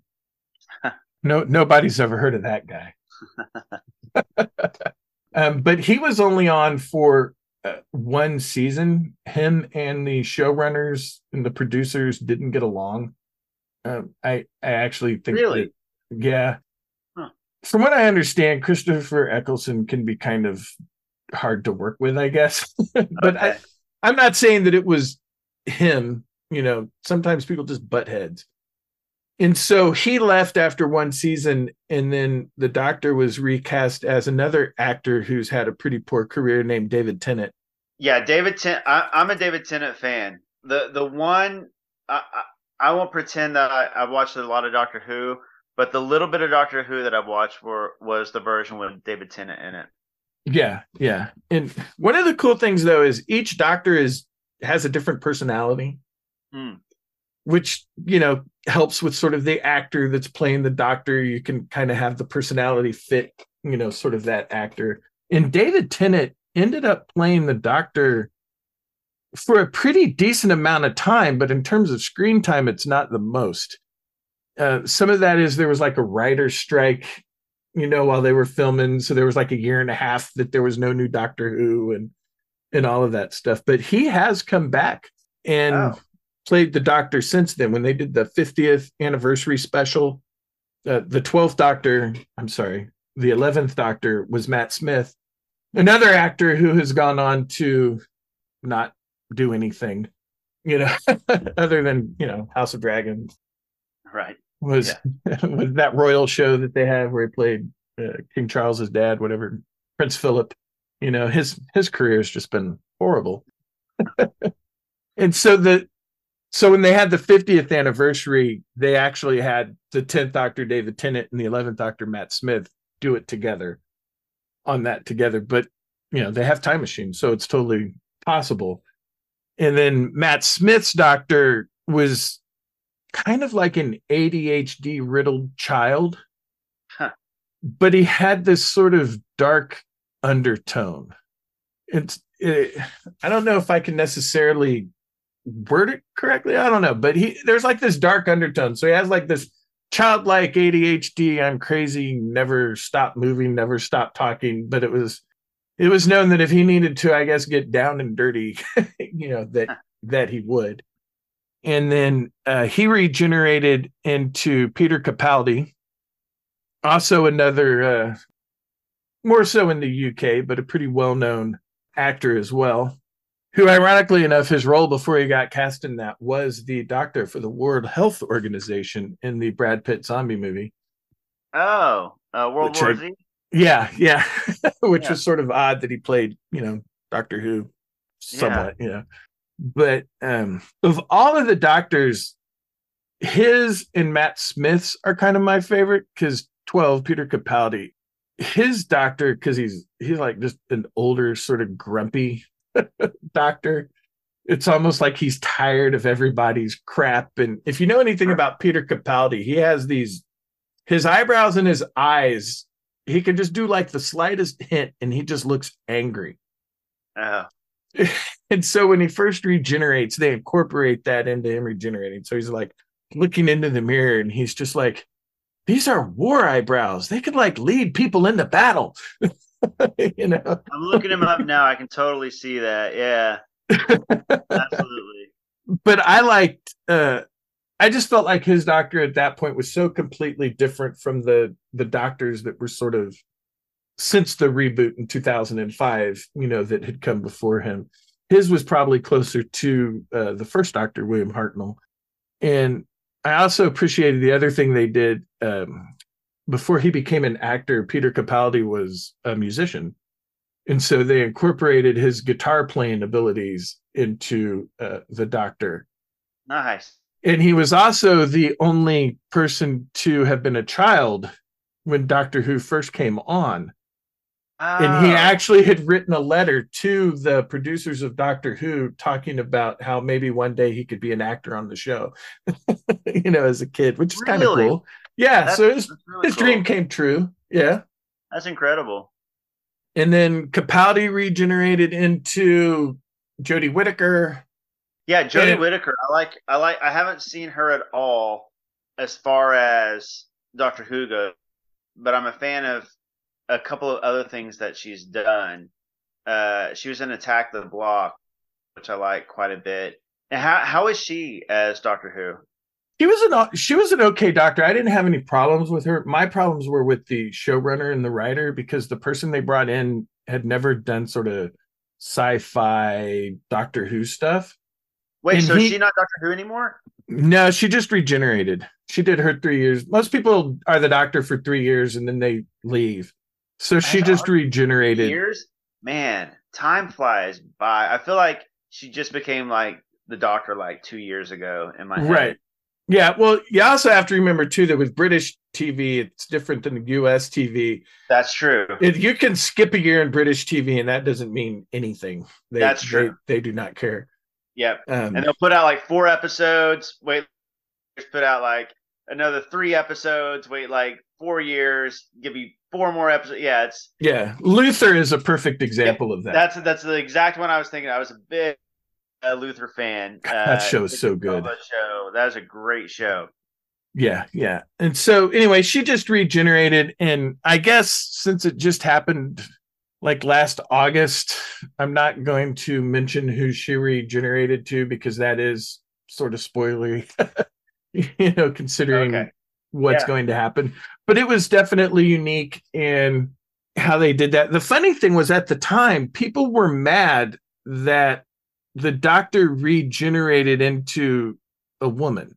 [LAUGHS] no, nobody's ever heard of that guy. [LAUGHS] [LAUGHS] um, but he was only on for uh, one season. Him and the showrunners and the producers didn't get along. Um, I I actually think Really? that- yeah. Huh. From what I understand, Christopher Eccleston can be kind of hard to work with, I guess. [LAUGHS] but I, I'm not saying that it was him. You know, sometimes people just butt heads. And so he left after one season, and then the doctor was recast as another actor who's had a pretty poor career named David Tennant. Yeah, David Tennant. I, I'm a David Tennant fan. The the one I I, I won't pretend that I, I've watched a lot of Doctor Who, but the little bit of Doctor Who that I've watched were was the version with David Tennant in it. Yeah, yeah. And one of the cool things though is each doctor is has a different personality. Hmm. Which, you know, helps with sort of the actor that's playing the doctor. You can kind of have the personality fit, you know, sort of that actor. And David Tennant ended up playing the doctor for a pretty decent amount of time, but in terms of screen time, it's not the most. Uh, some of that is there was like a writer's strike, you know, while they were filming. So there was like a year and a half that there was no new Doctor Who and and all of that stuff. But he has come back and Oh. Played the Doctor since then. When they did the 50th anniversary special, uh, the 12th Doctor, I'm sorry, the 11th Doctor was Matt Smith, another actor who has gone on to not do anything, you know, [LAUGHS] other than, you know, House of Dragons Right. was [LAUGHS] was that royal show that they have where he played uh, King Charles's dad, whatever, Prince Philip. You know, his his career has just been horrible. [LAUGHS] and so the so when they had the 50th anniversary, they actually had the 10th Doctor David Tennant and the 11th Doctor Matt Smith do it together on that together. But you know, they have time machines, so it's totally possible. And then Matt Smith's doctor was kind of like an ADHD riddled child, Huh. but he had this sort of dark undertone. It's it, I don't know if I can necessarily word it correctly. I don't know, but he there's like this dark undertone. So he has like this childlike ADHD. I'm crazy. Never stop moving. Never stop talking. But it was it was known that if he needed to, I guess, get down and dirty, [LAUGHS] you know that that he would and then uh, he regenerated into Peter Capaldi, also another, uh, more so in the UK, but a pretty well known actor as well. Who, ironically enough, his role before he got cast in that was the doctor for the World Health Organization in the Brad Pitt zombie movie. Oh, uh, World War I- Z. Yeah, yeah, [LAUGHS] which Yeah. was sort of odd that he played, you know, Doctor Who, somewhat, you know. But um, of all of the doctors, his and Matt Smith's are kind of my favorite because twelve Peter Capaldi, his doctor because he's he's like just an older sort of grumpy [LAUGHS] doctor. It's almost like he's tired of everybody's crap. And if you know anything about Peter Capaldi, he has these his eyebrows and his eyes he can just do like the slightest hint and he just looks angry. Oh, [LAUGHS] And so when he first regenerates, they incorporate that into him regenerating. So he's like looking into the mirror and he's just like, these are war eyebrows. They could like lead people into battle. [LAUGHS] [LAUGHS] you know? I'm looking him up now. I can totally see that. Yeah, [LAUGHS] absolutely. but I liked uh I just felt like his doctor at that point was so completely different from the the doctors that were sort of since the reboot in 2005, you know, that had come before him. His was probably closer to uh, the first doctor, William Hartnell. And I also appreciated the other thing they did um, before he became an actor. Peter Capaldi was a musician. And so they incorporated his guitar playing abilities into uh, the doctor Nice. and he was also the only person to have been a child when Doctor Who first came on. And he Oh, actually had written a letter to the producers of Doctor Who talking about how maybe one day he could be an actor on the show, [LAUGHS] you know, as a kid, which is kind of cool. Yeah. That's- so his, really his cool. dream came true. Yeah. That's incredible. And then Capaldi regenerated into Jodie Whittaker. Yeah, Jodie And- Whittaker. I like. I like. I haven't seen her at all as far as Doctor Who goes, but I'm a fan of a couple of other things that she's done. Uh, she was in Attack the Block, which I like quite a bit. And how how is she as Doctor Who? She was an she was an okay doctor. I didn't have any problems with her. My problems were with the showrunner and the writer because the person they brought in had never done sort of sci-fi Doctor Who stuff. Wait, And so he- is she not Doctor Who anymore? No, she just regenerated. She did her three years. Most people are the doctor for three years and then they leave. So she That's just regenerated. Years, man, time flies by. I feel like she just became like the Doctor like two years ago in my head. Right. Yeah, well, you also have to remember too that with British TV, it's different than US TV. That's true. It, you can skip a year in British TV, and that doesn't mean anything. They, That's true. They, they do not care. Yep. Um, And they'll put out like four episodes. Wait, just put out like another three episodes. Wait, like four years. Give you four more episodes. Yeah, it's yeah, Luther is a perfect example of that. that's that's the exact one I was thinking. I was a big uh, Luther fan. [LAUGHS] Uh, that show is so good. Show. That was a great show. Yeah, yeah. And so anyway, she just regenerated and I guess since it just happened like last August, I'm not going to mention who she regenerated to because that is sort of spoilery. [LAUGHS] you know, considering Okay. what's Yeah. going to happen. But it was definitely unique in how they did that. The funny thing was at the time, people were mad that the doctor regenerated into a woman.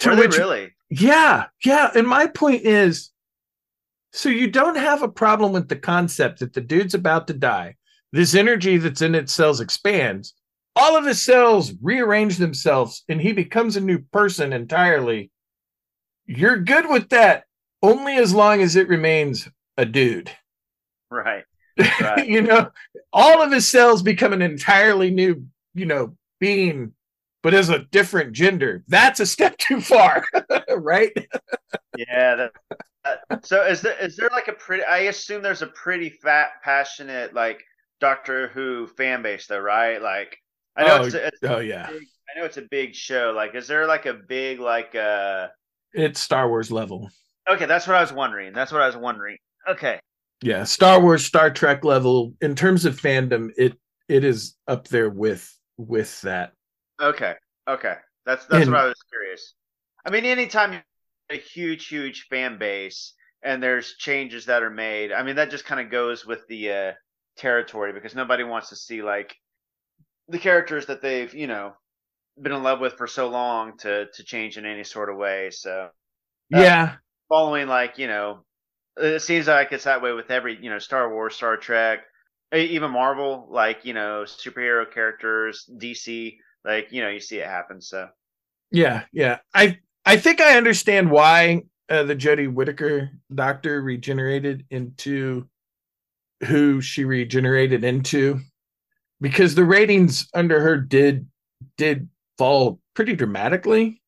To Were which really? yeah, yeah. And my point is so you don't have a problem with the concept that the dude's about to die. This energy that's in its cells expands. All of his cells rearrange themselves and he becomes a new person entirely. You're good with that only as long as it remains a dude. Right. [LAUGHS] Right. you know, all of his cells become an entirely new, you know, being, but as a different gender. That's a step [LAUGHS] too far, right? Yeah. That, that- so is there is there like a pretty? I assume there's a pretty fat, passionate like Doctor Who fan base though, right? Like I know Oh, it's, a, it's Oh yeah. big, I know it's a big show. Like, is there like a big like uh? It's Star Wars level. Okay, that's what I was wondering. That's what I was wondering. Okay. Yeah, Star Wars, Star Trek level in terms of fandom, it it is up there with with that. Okay. Okay. That's that's And- what I was curious. I mean, anytime you have a huge, huge fan base and there's changes that are made, I mean that just kind of goes with the uh, territory because nobody wants to see like the characters that they've you know been in love with for so long to to change in any sort of way. So Uh, yeah, following like you know, it seems like it's that way with every you know Star Wars, Star Trek, even Marvel, like you know superhero characters, DC, like you know you see it happen. So. yeah, yeah. I I think I understand why uh, the Jodie Whittaker doctor regenerated into who she regenerated into, because the ratings under her did did fall pretty dramatically.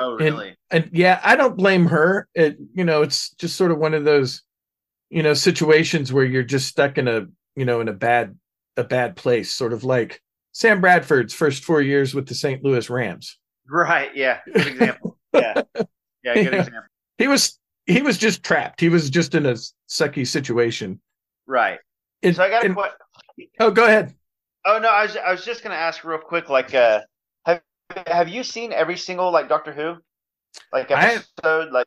Oh, And- really? and yeah, I don't blame her. It you know, it's just sort of one of those you know situations where you're just stuck in a you know in a bad a bad place, sort of like Sam Bradford's first four years with the St. Louis Rams. right. Yeah. [LAUGHS] Good example. yeah. Yeah. Good Yeah. example. He was he was just trapped. He was just in a sucky situation. Right. And- So I got a and- question. oh, go ahead. Oh no, I was I was just gonna ask real quick. Like, uh, have have you seen every single like Doctor Who, like have- episode? Like,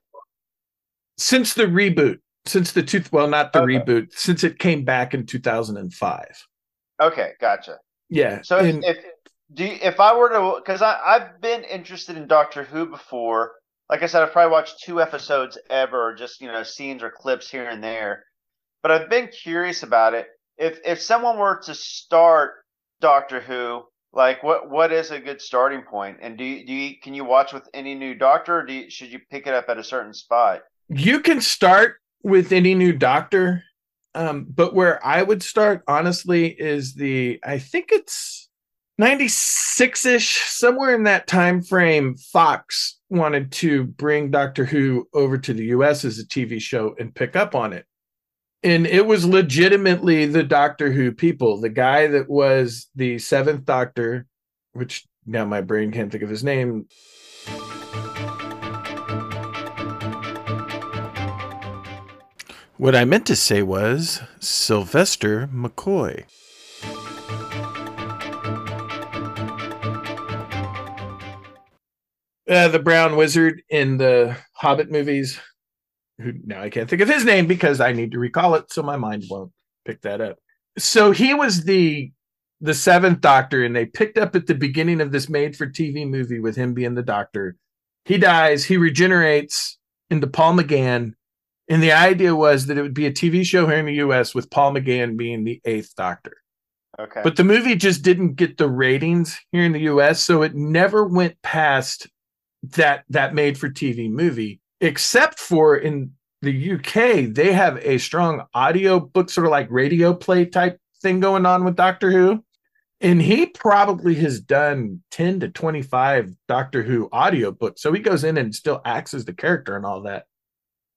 Since the reboot, since the two well, not the Okay. reboot, since it came back in 2005. okay, gotcha. Yeah. So if, and- if do you, if I were to, because I I've been interested in Doctor Who before. Like I said, I've probably watched two episodes ever, just you know scenes or clips here and there. But I've been curious about it. If if someone were to start Doctor Who, like what what is a good starting point? And do you, do you can you watch with any new Doctor, or do you, should you pick it up at a certain spot? you can start with any new doctor. Um, but where i would start honestly is the i think it's 96ish somewhere in that time frame fox wanted to bring doctor who over to the us as a tv show and pick up on it. And it was legitimately the doctor who people the guy that was the seventh doctor which now my brain can't think of his name What I meant to say was Sylvester McCoy. Uh, the brown wizard in the Hobbit movies. Who now I can't think of his name because I need to recall it, so my mind won't pick that up. So he was the the seventh Doctor, and they picked up at the beginning of this made-for-TV movie with him being the Doctor. He dies. He regenerates into Paul McGann, and the idea was that it would be a TV show here in the US with Paul McGann being the eighth doctor. Okay. But the movie just didn't get the ratings here in the US, so it never went past that that made for TV movie, except for in the UK, they have a strong audio book, sort of like radio play type thing going on with Doctor Who. And he probably has done 10 to 25 Doctor Who audiobooks. So he goes in and still acts as the character and all that.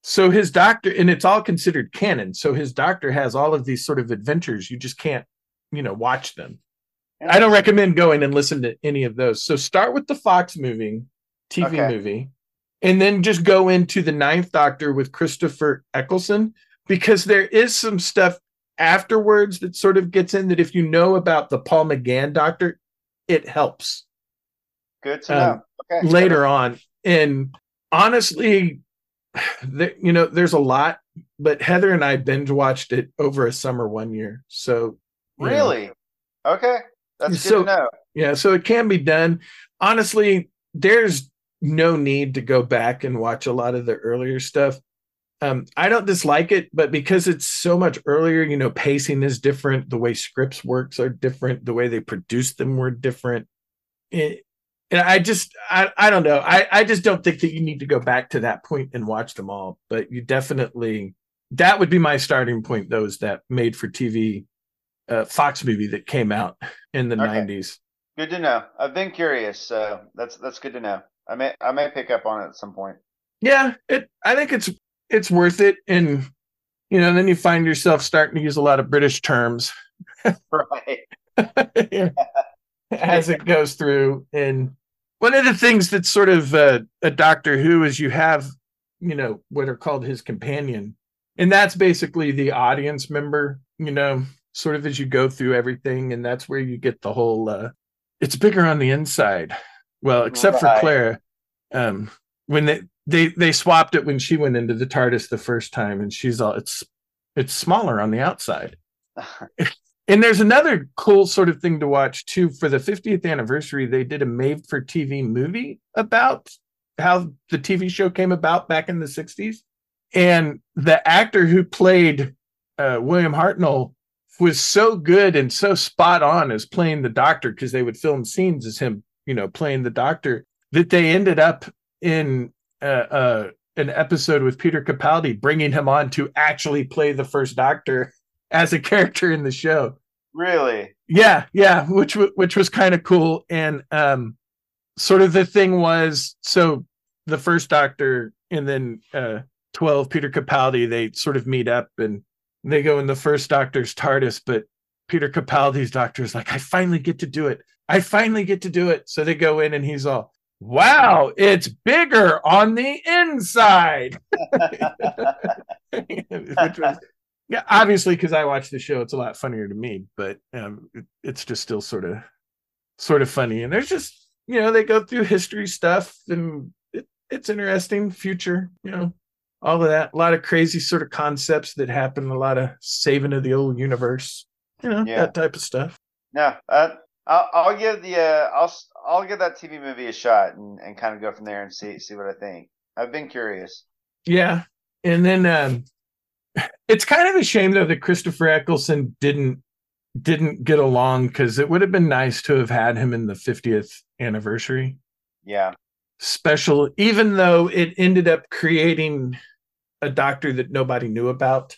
So his doctor, and it's all considered canon. So his doctor has all of these sort of adventures. You just can't, you know, watch them. I don't recommend going and listen to any of those. So start with the Fox movie, TV Okay. movie, and then just go into the Ninth Doctor with Christopher Eccleston because there is some stuff afterwards that sort of gets in that if you know about the Paul McGann Doctor, it helps Good to know. um, okay. later on. And honestly, [SIGHS] there, you know, there's a lot, but Heather and I binge watched it over a summer one year. So you know, Really? Okay. That's good So- to know. yeah, so it can be done. Honestly, there's no need to go back and watch a lot of the earlier stuff. Um, I don't dislike it, but because it's so much earlier, you know, pacing is different. The way scripts works are different. The way they produce them were different. It, and I just, I, I don't know. I, I just don't think that you need to go back to that point and watch them all. But you definitely, that would be my starting point. Those that made for TV uh, Fox movie that came out in the Okay. 90s. Good to know. I've been curious, so that's that's good to know. I may I may pick up on it at some point. yeah it i think it's it's worth it and you know then you find yourself starting to use a lot of british terms [LAUGHS] Right. [LAUGHS] yeah. [LAUGHS] as it goes through and one of the things that's sort of uh, a doctor who is you have you know what are called his companion. And that's basically the audience member you know sort of as you go through everything. And that's where you get the whole uh it's bigger on the inside. Well except for Right. claire um when they they they swapped it when she went into the tardis the first time. And she's all it's it's smaller on the outside [LAUGHS] and there's another cool sort of thing to watch too. For the 50th anniversary, they did a made for TV movie about how the TV show came about back in the 60s. And the actor who played uh, William Hartnell was so good and so spot on as playing the doctor because they would film scenes as him, you know, playing the doctor that they ended up in uh, uh, an episode with Peter Capaldi, bringing him on to actually play the first doctor as a character in the show. really? Yeah, yeah, which which was kind of cool. And um, sort of the thing was, so the first Doctor and then uh, twelve Peter Capaldi, they sort of meet up and they go in the first Doctor's TARDIS, but Peter Capaldi's Doctor is like, I finally get to do it. I finally get to do it. So they go in and he's all, Wow, it's bigger on the inside. [LAUGHS] [LAUGHS] [LAUGHS] which was yeah obviously because i watch the show it's a lot funnier to me but um it, it's just still sort of sort of funny and there's just you know they go through history stuff and it, it's interesting future you know all of that a lot of crazy sort of concepts that happen a lot of saving of the old universe you know Yeah. that type of stuff yeah uh, I'll I'll give the uh, I'll I'll give that TV movie a shot and, and kind of go from there and see see what I think. I've been curious. Yeah. And then um it's kind of a shame though that Christopher Eccleston didn't didn't get along because it would have been nice to have had him in the 50th anniversary Yeah, special, even though it ended up creating a doctor that nobody knew about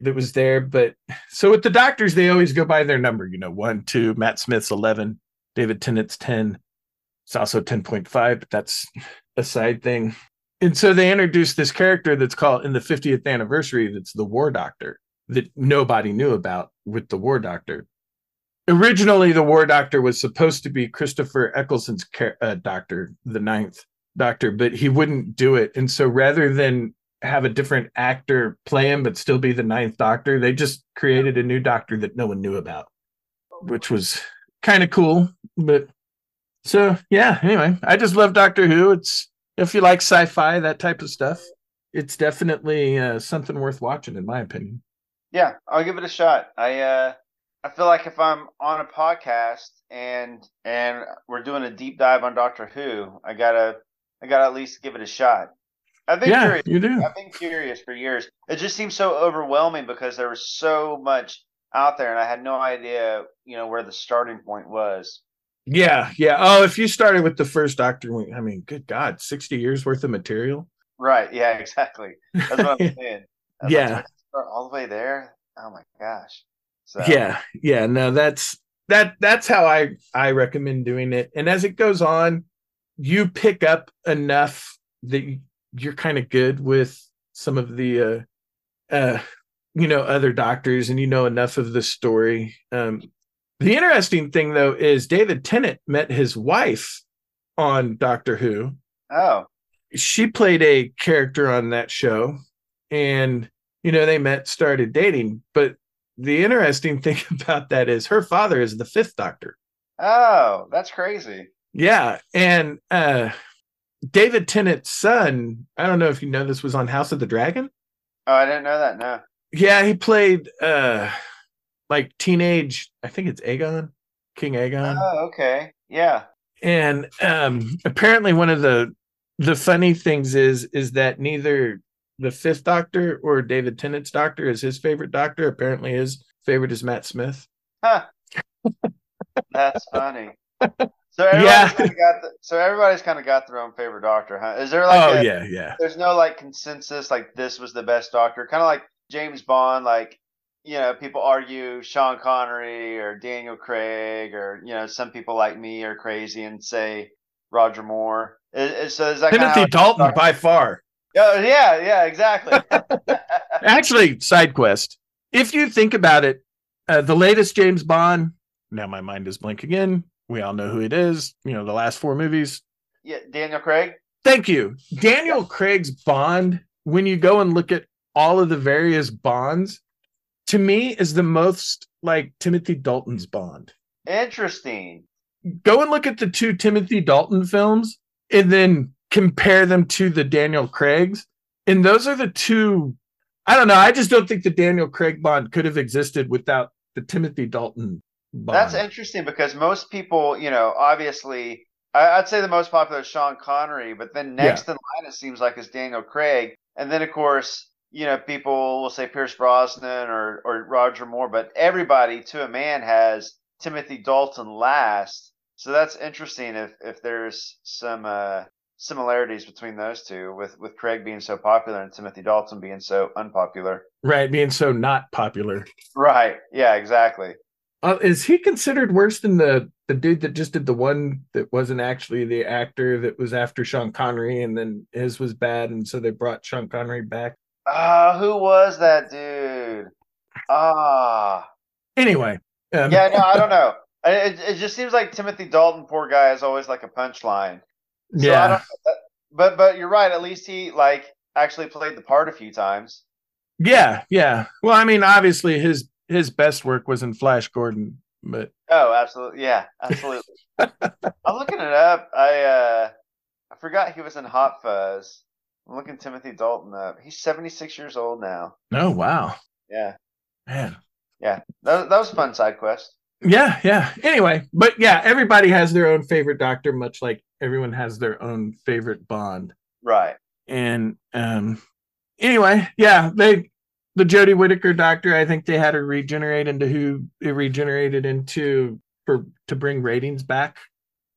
that was there. But so with the doctors, they always go by their number, you know, one, two, Matt Smith's 11, David Tennant's 10. It's also 10.5, but that's a side thing. And so they introduced this character that's called in the 50th anniversary, that's the War Doctor that nobody knew about with the War Doctor. Originally, the War Doctor was supposed to be Christopher Eccleston's uh, doctor, the ninth doctor, but he wouldn't do it. And so rather than have a different actor play him, but still be the ninth doctor, they just created a new doctor that no one knew about, which was kind of cool. But so, yeah, anyway, I just love Doctor Who. It's if you like sci fi, that type of stuff, it's definitely uh, something worth watching, in my opinion. yeah, I'll give it a shot. I uh I feel like if I'm on a podcast and and we're doing a deep dive on Doctor Who, I gotta I gotta at least give it a shot. I've been yeah, curious. you do. I've been curious for years. It just seems so overwhelming because there was so much out there, and I had no idea, you know, where the starting point was. Yeah, yeah. Oh, if you started with the first Doctor, I mean, good God, sixty years worth of material. Right. Yeah. Exactly. That's what I'm [LAUGHS] saying. That's Yeah. like, all the way there. Oh my gosh. So, Yeah, yeah. No, that's that. That's how I I recommend doing it. And as it goes on, you pick up enough that you're kind of good with some of the uh uh you know other doctors and you know enough of the story um the interesting thing though is david tennant met his wife on doctor who Oh. she played a character on that show and you know they met started dating but the interesting [LAUGHS] thing about that is her father is the fifth doctor Oh, that's crazy. yeah and uh david tennant's son i don't know if you know this was on house of the dragon Oh, I didn't know that. No. yeah he played uh like teenage i think it's aegon king aegon Oh, okay. Yeah. and um apparently one of the the funny things is is that neither the fifth doctor or david tennant's doctor is his favorite doctor apparently his favorite is matt smith Huh. That's funny. So [LAUGHS] everybody's Yeah. kind of got the, so everybody's kind of got their own favorite doctor, huh? Is there like oh a, yeah yeah there's no like consensus like this was the best doctor? Kind of like James Bond, like you know, people argue Sean Connery or Daniel Craig or you know, some people like me are crazy and say Roger Moore. Is, is- so is that kind timothy of dalton by far Oh yeah, yeah, exactly. [LAUGHS] actually side quest if you think about it uh, the latest james bond now my mind is blank again we all know who it is you know the last four movies yeah, Daniel Craig. Thank you. Daniel Craig's Bond, when you go and look at all of the various Bonds, to me is the most like Timothy Dalton's Bond. Interesting. Go and look at the two Timothy Dalton films and then compare them to the Daniel Craig's. And those are the two. I don't know. I just don't think the Daniel Craig Bond could have existed without the Timothy Dalton Bond. That's interesting because most people, you know, obviously, I, I'd say the most popular is Sean Connery, but then next in line it seems like is Daniel Craig, and then of course, you know, people will say Pierce Brosnan or or Roger Moore, but everybody to a man has Timothy Dalton last. So that's interesting if if there's some uh, similarities between those two, with with Craig being so popular and Timothy Dalton being so unpopular. right. Being so not popular. Right. Yeah. Exactly. Uh, is he considered worse than the the dude that just did the one that wasn't actually the actor that was after Sean Connery and then his was bad and so they brought Sean Connery back? Ah, who was that dude? Ah, Anyway, um, yeah, no, I don't know. It, it just seems like Timothy Dalton, poor guy, is always like a punchline. So I yeah, don't, but but you're right. At least he like actually played the part a few times. yeah, yeah. Well, I mean, obviously his his best work was in Flash Gordon, but Oh, absolutely, yeah, absolutely. [LAUGHS] I'm looking it up. I uh, I forgot he was in Hot Fuzz. I'm looking Timothy Dalton up. He's 76 years old now. oh wow, Yeah, man, Yeah. that, that was a fun side quest. yeah, yeah. Anyway, but yeah, everybody has their own favorite doctor, much like everyone has their own favorite Bond. Right. and um anyway yeah they the jodie whittaker doctor i think they had her regenerate into who it regenerated into for to bring ratings back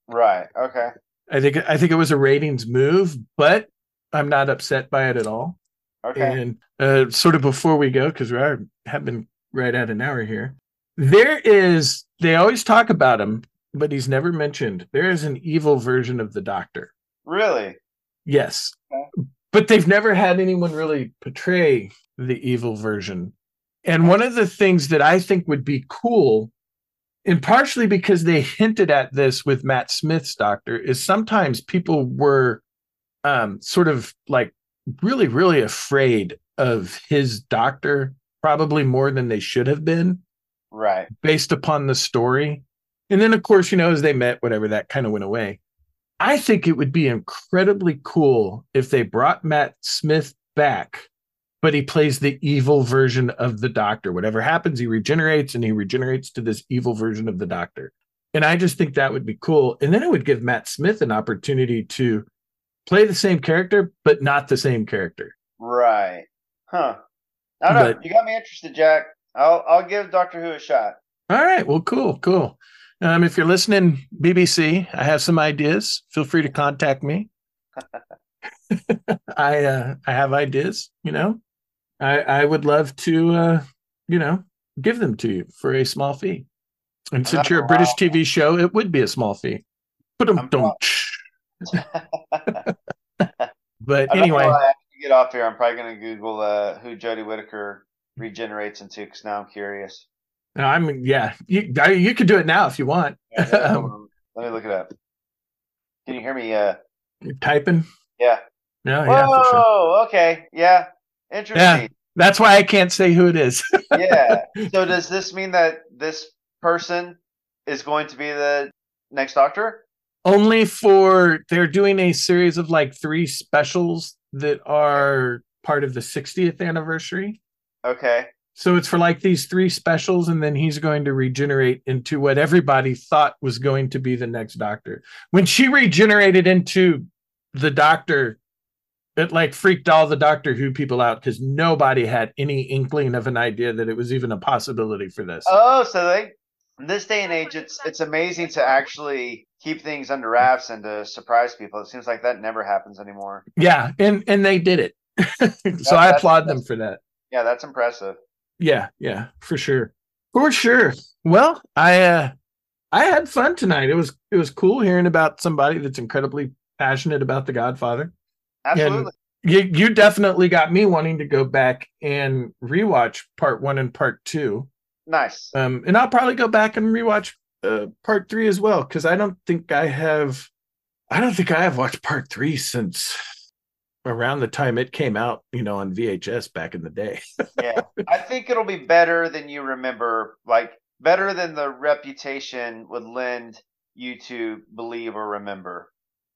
Right. Okay. i think i think it was a ratings move but i'm not upset by it at all Okay. and uh sort of before we go because we are have been right at an hour here there is they always talk about him but he's never mentioned there is an evil version of the doctor Really? Yes. Okay. But they've never had anyone really portray the evil version. And one of the things that I think would be cool, and partially because they hinted at this with Matt Smith's doctor, is sometimes people were um, sort of like really, really afraid of his doctor, probably more than they should have been Right. based upon the story. And then, of course, you know, as they met, whatever, that kind of went away. I think it would be incredibly cool if they brought Matt Smith back, but he plays the evil version of the doctor. Whatever happens, he regenerates and he regenerates to this evil version of the doctor. And I just think that would be cool. And then it would give Matt Smith an opportunity to play the same character, but not the same character. Right. Huh. I don't know. You got me interested, Jack. I'll I'll give Doctor Who a shot. All right. Well, cool, cool. Um, if you're listening, BBC, I have some ideas. Feel free to contact me. [LAUGHS] I uh, I have ideas. You know, I I would love to uh, you know give them to you for a small fee. And since you're a British TV show, it would be a small fee. But don't. [LAUGHS] but I don't know anyway, I have to get off here. I'm probably going to Google uh, who Jodie Whittaker regenerates into because now I'm curious. no, I'm yeah. You I- you could do it now if you want. Yeah, yeah, [LAUGHS] on. Let me look it up. Can you hear me? Uh, You're typing. yeah. No, Whoa. yeah, sure. Okay. Yeah. Interesting. Yeah. That's why I can't say who it is. [LAUGHS] yeah. So does this mean that this person is going to be the next Doctor? Only for they're doing a series of like three specials that are part of the 60th anniversary. Okay. So it's for like these three specials, and then he's going to regenerate into what everybody thought was going to be the next doctor. When she regenerated into the doctor, it like freaked all the Doctor Who people out because nobody had any inkling of an idea that it was even a possibility for this. Oh, so they in this day and age, it's it's amazing to actually keep things under wraps and to surprise people. It seems like that never happens anymore. Yeah, and and they did it. [LAUGHS] so That- I that's- applaud them for that. Yeah, that's impressive. Yeah, yeah, for sure. For sure. Well, I uh I had fun tonight. It was it was cool hearing about somebody that's incredibly passionate about The Godfather. Absolutely. You you definitely got me wanting to go back and rewatch part 1 and part 2. Nice. Um and I'll probably go back and rewatch uh, part 3 as well cuz I don't think I have I don't think I have watched part 3 since around the time it came out, you know, on VHS back in the day. [LAUGHS] Yeah. I think it'll be better than you remember, like better than the reputation would lend you to believe or remember.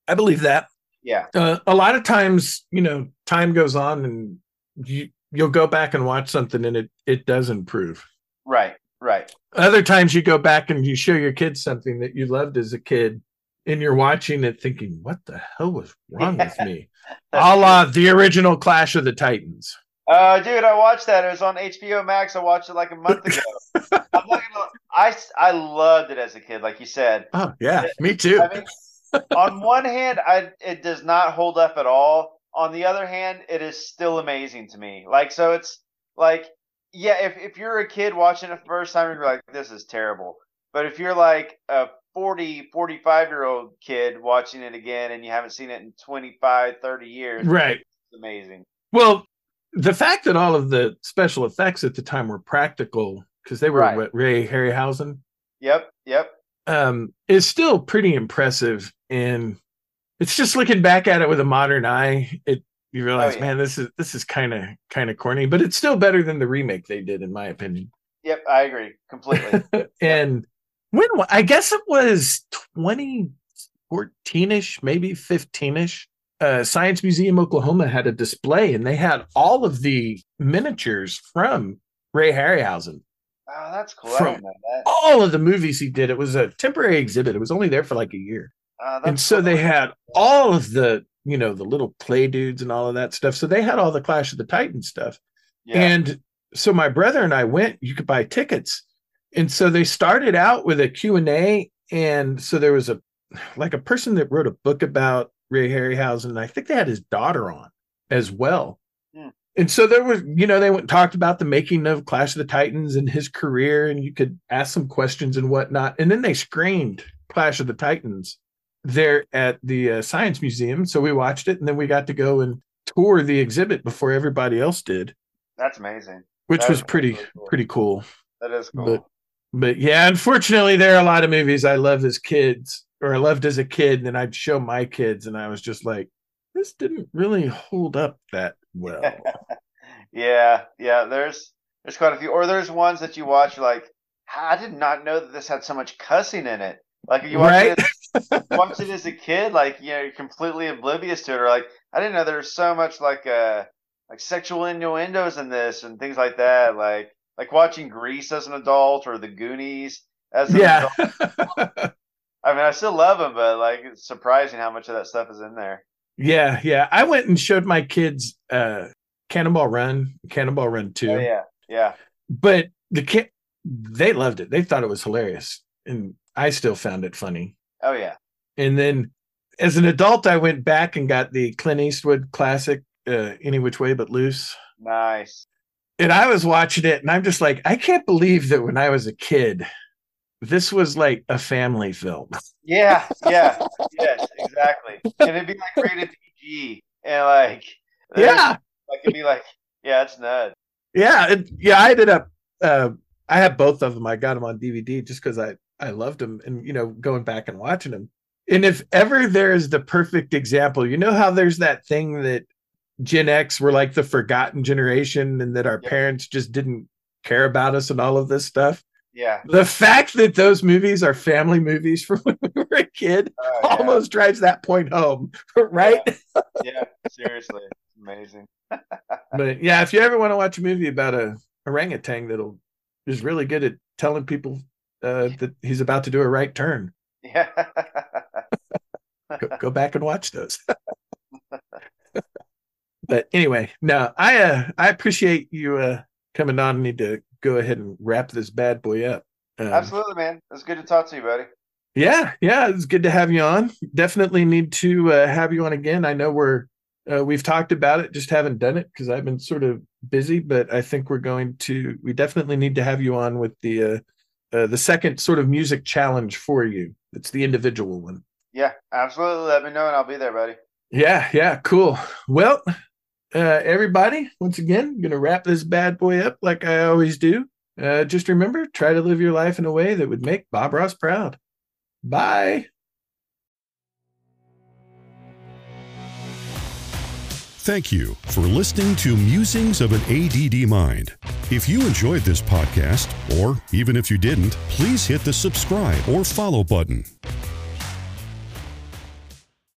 I believe that. Yeah. uh, a lot of times, you know, time goes on and you you'll go back and watch something and it it does improve. Right. Right. Other times you go back and you show your kids something that you loved as a kid and you're watching it thinking, what the hell was wrong with me? [LAUGHS] A la the original Clash of the Titans. Uh, dude, I watched that. It was on HBO Max. I watched it like a month ago. [LAUGHS] I'm not gonna, I I loved it as a kid, like you said. Oh yeah, me too. I mean, on one hand, I it does not hold up at all. On the other hand, it is still amazing to me. Like so, it's like yeah, if if you're a kid watching it the first time, you're like, this is terrible. But if you're like a 40, 45 year old kid watching it again and you haven't seen it in 25, 30 years, right. it's amazing. Well, the fact that all of the special effects at the time were practical because they were Right. what, Ray Harryhausen Yep, yep. um, is still pretty impressive. And it's just looking back at it with a modern eye, it you realize, yeah. man, this is this is kind of kind of corny, but it's still better than the remake they did, in my opinion. Yep, I agree completely. [LAUGHS] and when I guess it was 2014ish, maybe 15ish. Uh, Science Museum Oklahoma had a display, and they had all of the miniatures from Ray Harryhausen oh, that's cool. From- that. all of the movies he did. It was a temporary exhibit. It was only there for like a year. Uh, and so cool. they had all of the, you know, the little play dudes and all of that stuff. So they had all the Clash of the Titans stuff. yeah. And so my brother and I went, you could buy tickets. And so they started out with a Q&A and so there was a like a person that wrote a book about Ray Harryhausen and I think they had his daughter on as well. Hmm. And so there was, you know, they went and talked about the making of Clash of the Titans and his career and you could ask some questions and whatnot. And then they screened Clash of the Titans there at the uh, Science Museum. So we watched it and then we got to go and tour the exhibit before everybody else did that's amazing. which That was pretty really cool. pretty cool. That is cool. But but yeah, unfortunately, there are a lot of movies I loved as kids or I loved as a kid, and then I'd show my kids, and I was just like, this didn't really hold up that well. [LAUGHS] yeah, yeah. There's there's quite a few, or there's ones that you watch like, I did not know that this had so much cussing in it. Like you watch Right? it, watch it as a kid, like you know, you're completely oblivious to it, or like I didn't know there was so much like uh like sexual innuendos in this and things like that. Like like watching Grease as an adult or The Goonies as an yeah. adult. [LAUGHS] I mean, I still love them, but like it's surprising how much of that stuff is in there. yeah, yeah. I went and showed my kids uh Cannonball Run, Cannonball Run 2. Oh yeah, yeah. But the kid they loved it. They thought it was hilarious. And I still found it funny. Oh yeah. And then as an adult, I went back and got the Clint Eastwood classic, uh, Any Which Way But Loose. Nice. And I was watching it and I'm just like, I can't believe that when I was a kid, this was like a family film. [LAUGHS] Yeah, yeah, yes, exactly. And it'd be like rated PG and like yeah, like it'd be like yeah, it's nuts. Yeah, it, yeah. I ended up. Uh, I have both of them. I got them on DVD just because I I loved them, and you know, going back and watching them. And if ever there's the perfect example, you know how there's that thing that Gen X were like the forgotten generation, and that our parents just didn't care about us and all of this stuff. Yeah. The fact that those movies are family movies from [LAUGHS] when we were a kid oh, yeah. almost drives that point home, [LAUGHS] right? Yeah, yeah seriously. It's amazing. [LAUGHS] but yeah, if you ever want to watch a movie about a orangutan that'll is really good at telling people uh, that he's about to do a right turn. Yeah. go, go [LAUGHS] back and watch those. [LAUGHS] but anyway, no, I uh, I appreciate you uh, coming on. I need to go ahead and wrap this bad boy up. Um, Absolutely, man. It's good to talk to you, buddy. Yeah, yeah, it's good to have you on. Definitely need to uh, have you on again. I know we're uh, we've talked about it, just haven't done it because I've been sort of busy. But I think we're going to. We definitely need to have you on with the uh, uh, the second sort of music challenge for you. It's the individual one. Yeah, absolutely. Let me know, and I'll be there, buddy. Yeah, yeah, cool. Well, uh, everybody, once again, I'm gonna wrap this bad boy up like I always do. Uh, just remember, try to live your life in a way that would make Bob Ross proud. Bye. Thank you for listening to Musings of an ADD Mind. If you enjoyed this podcast, or even if you didn't, please hit the subscribe or follow button.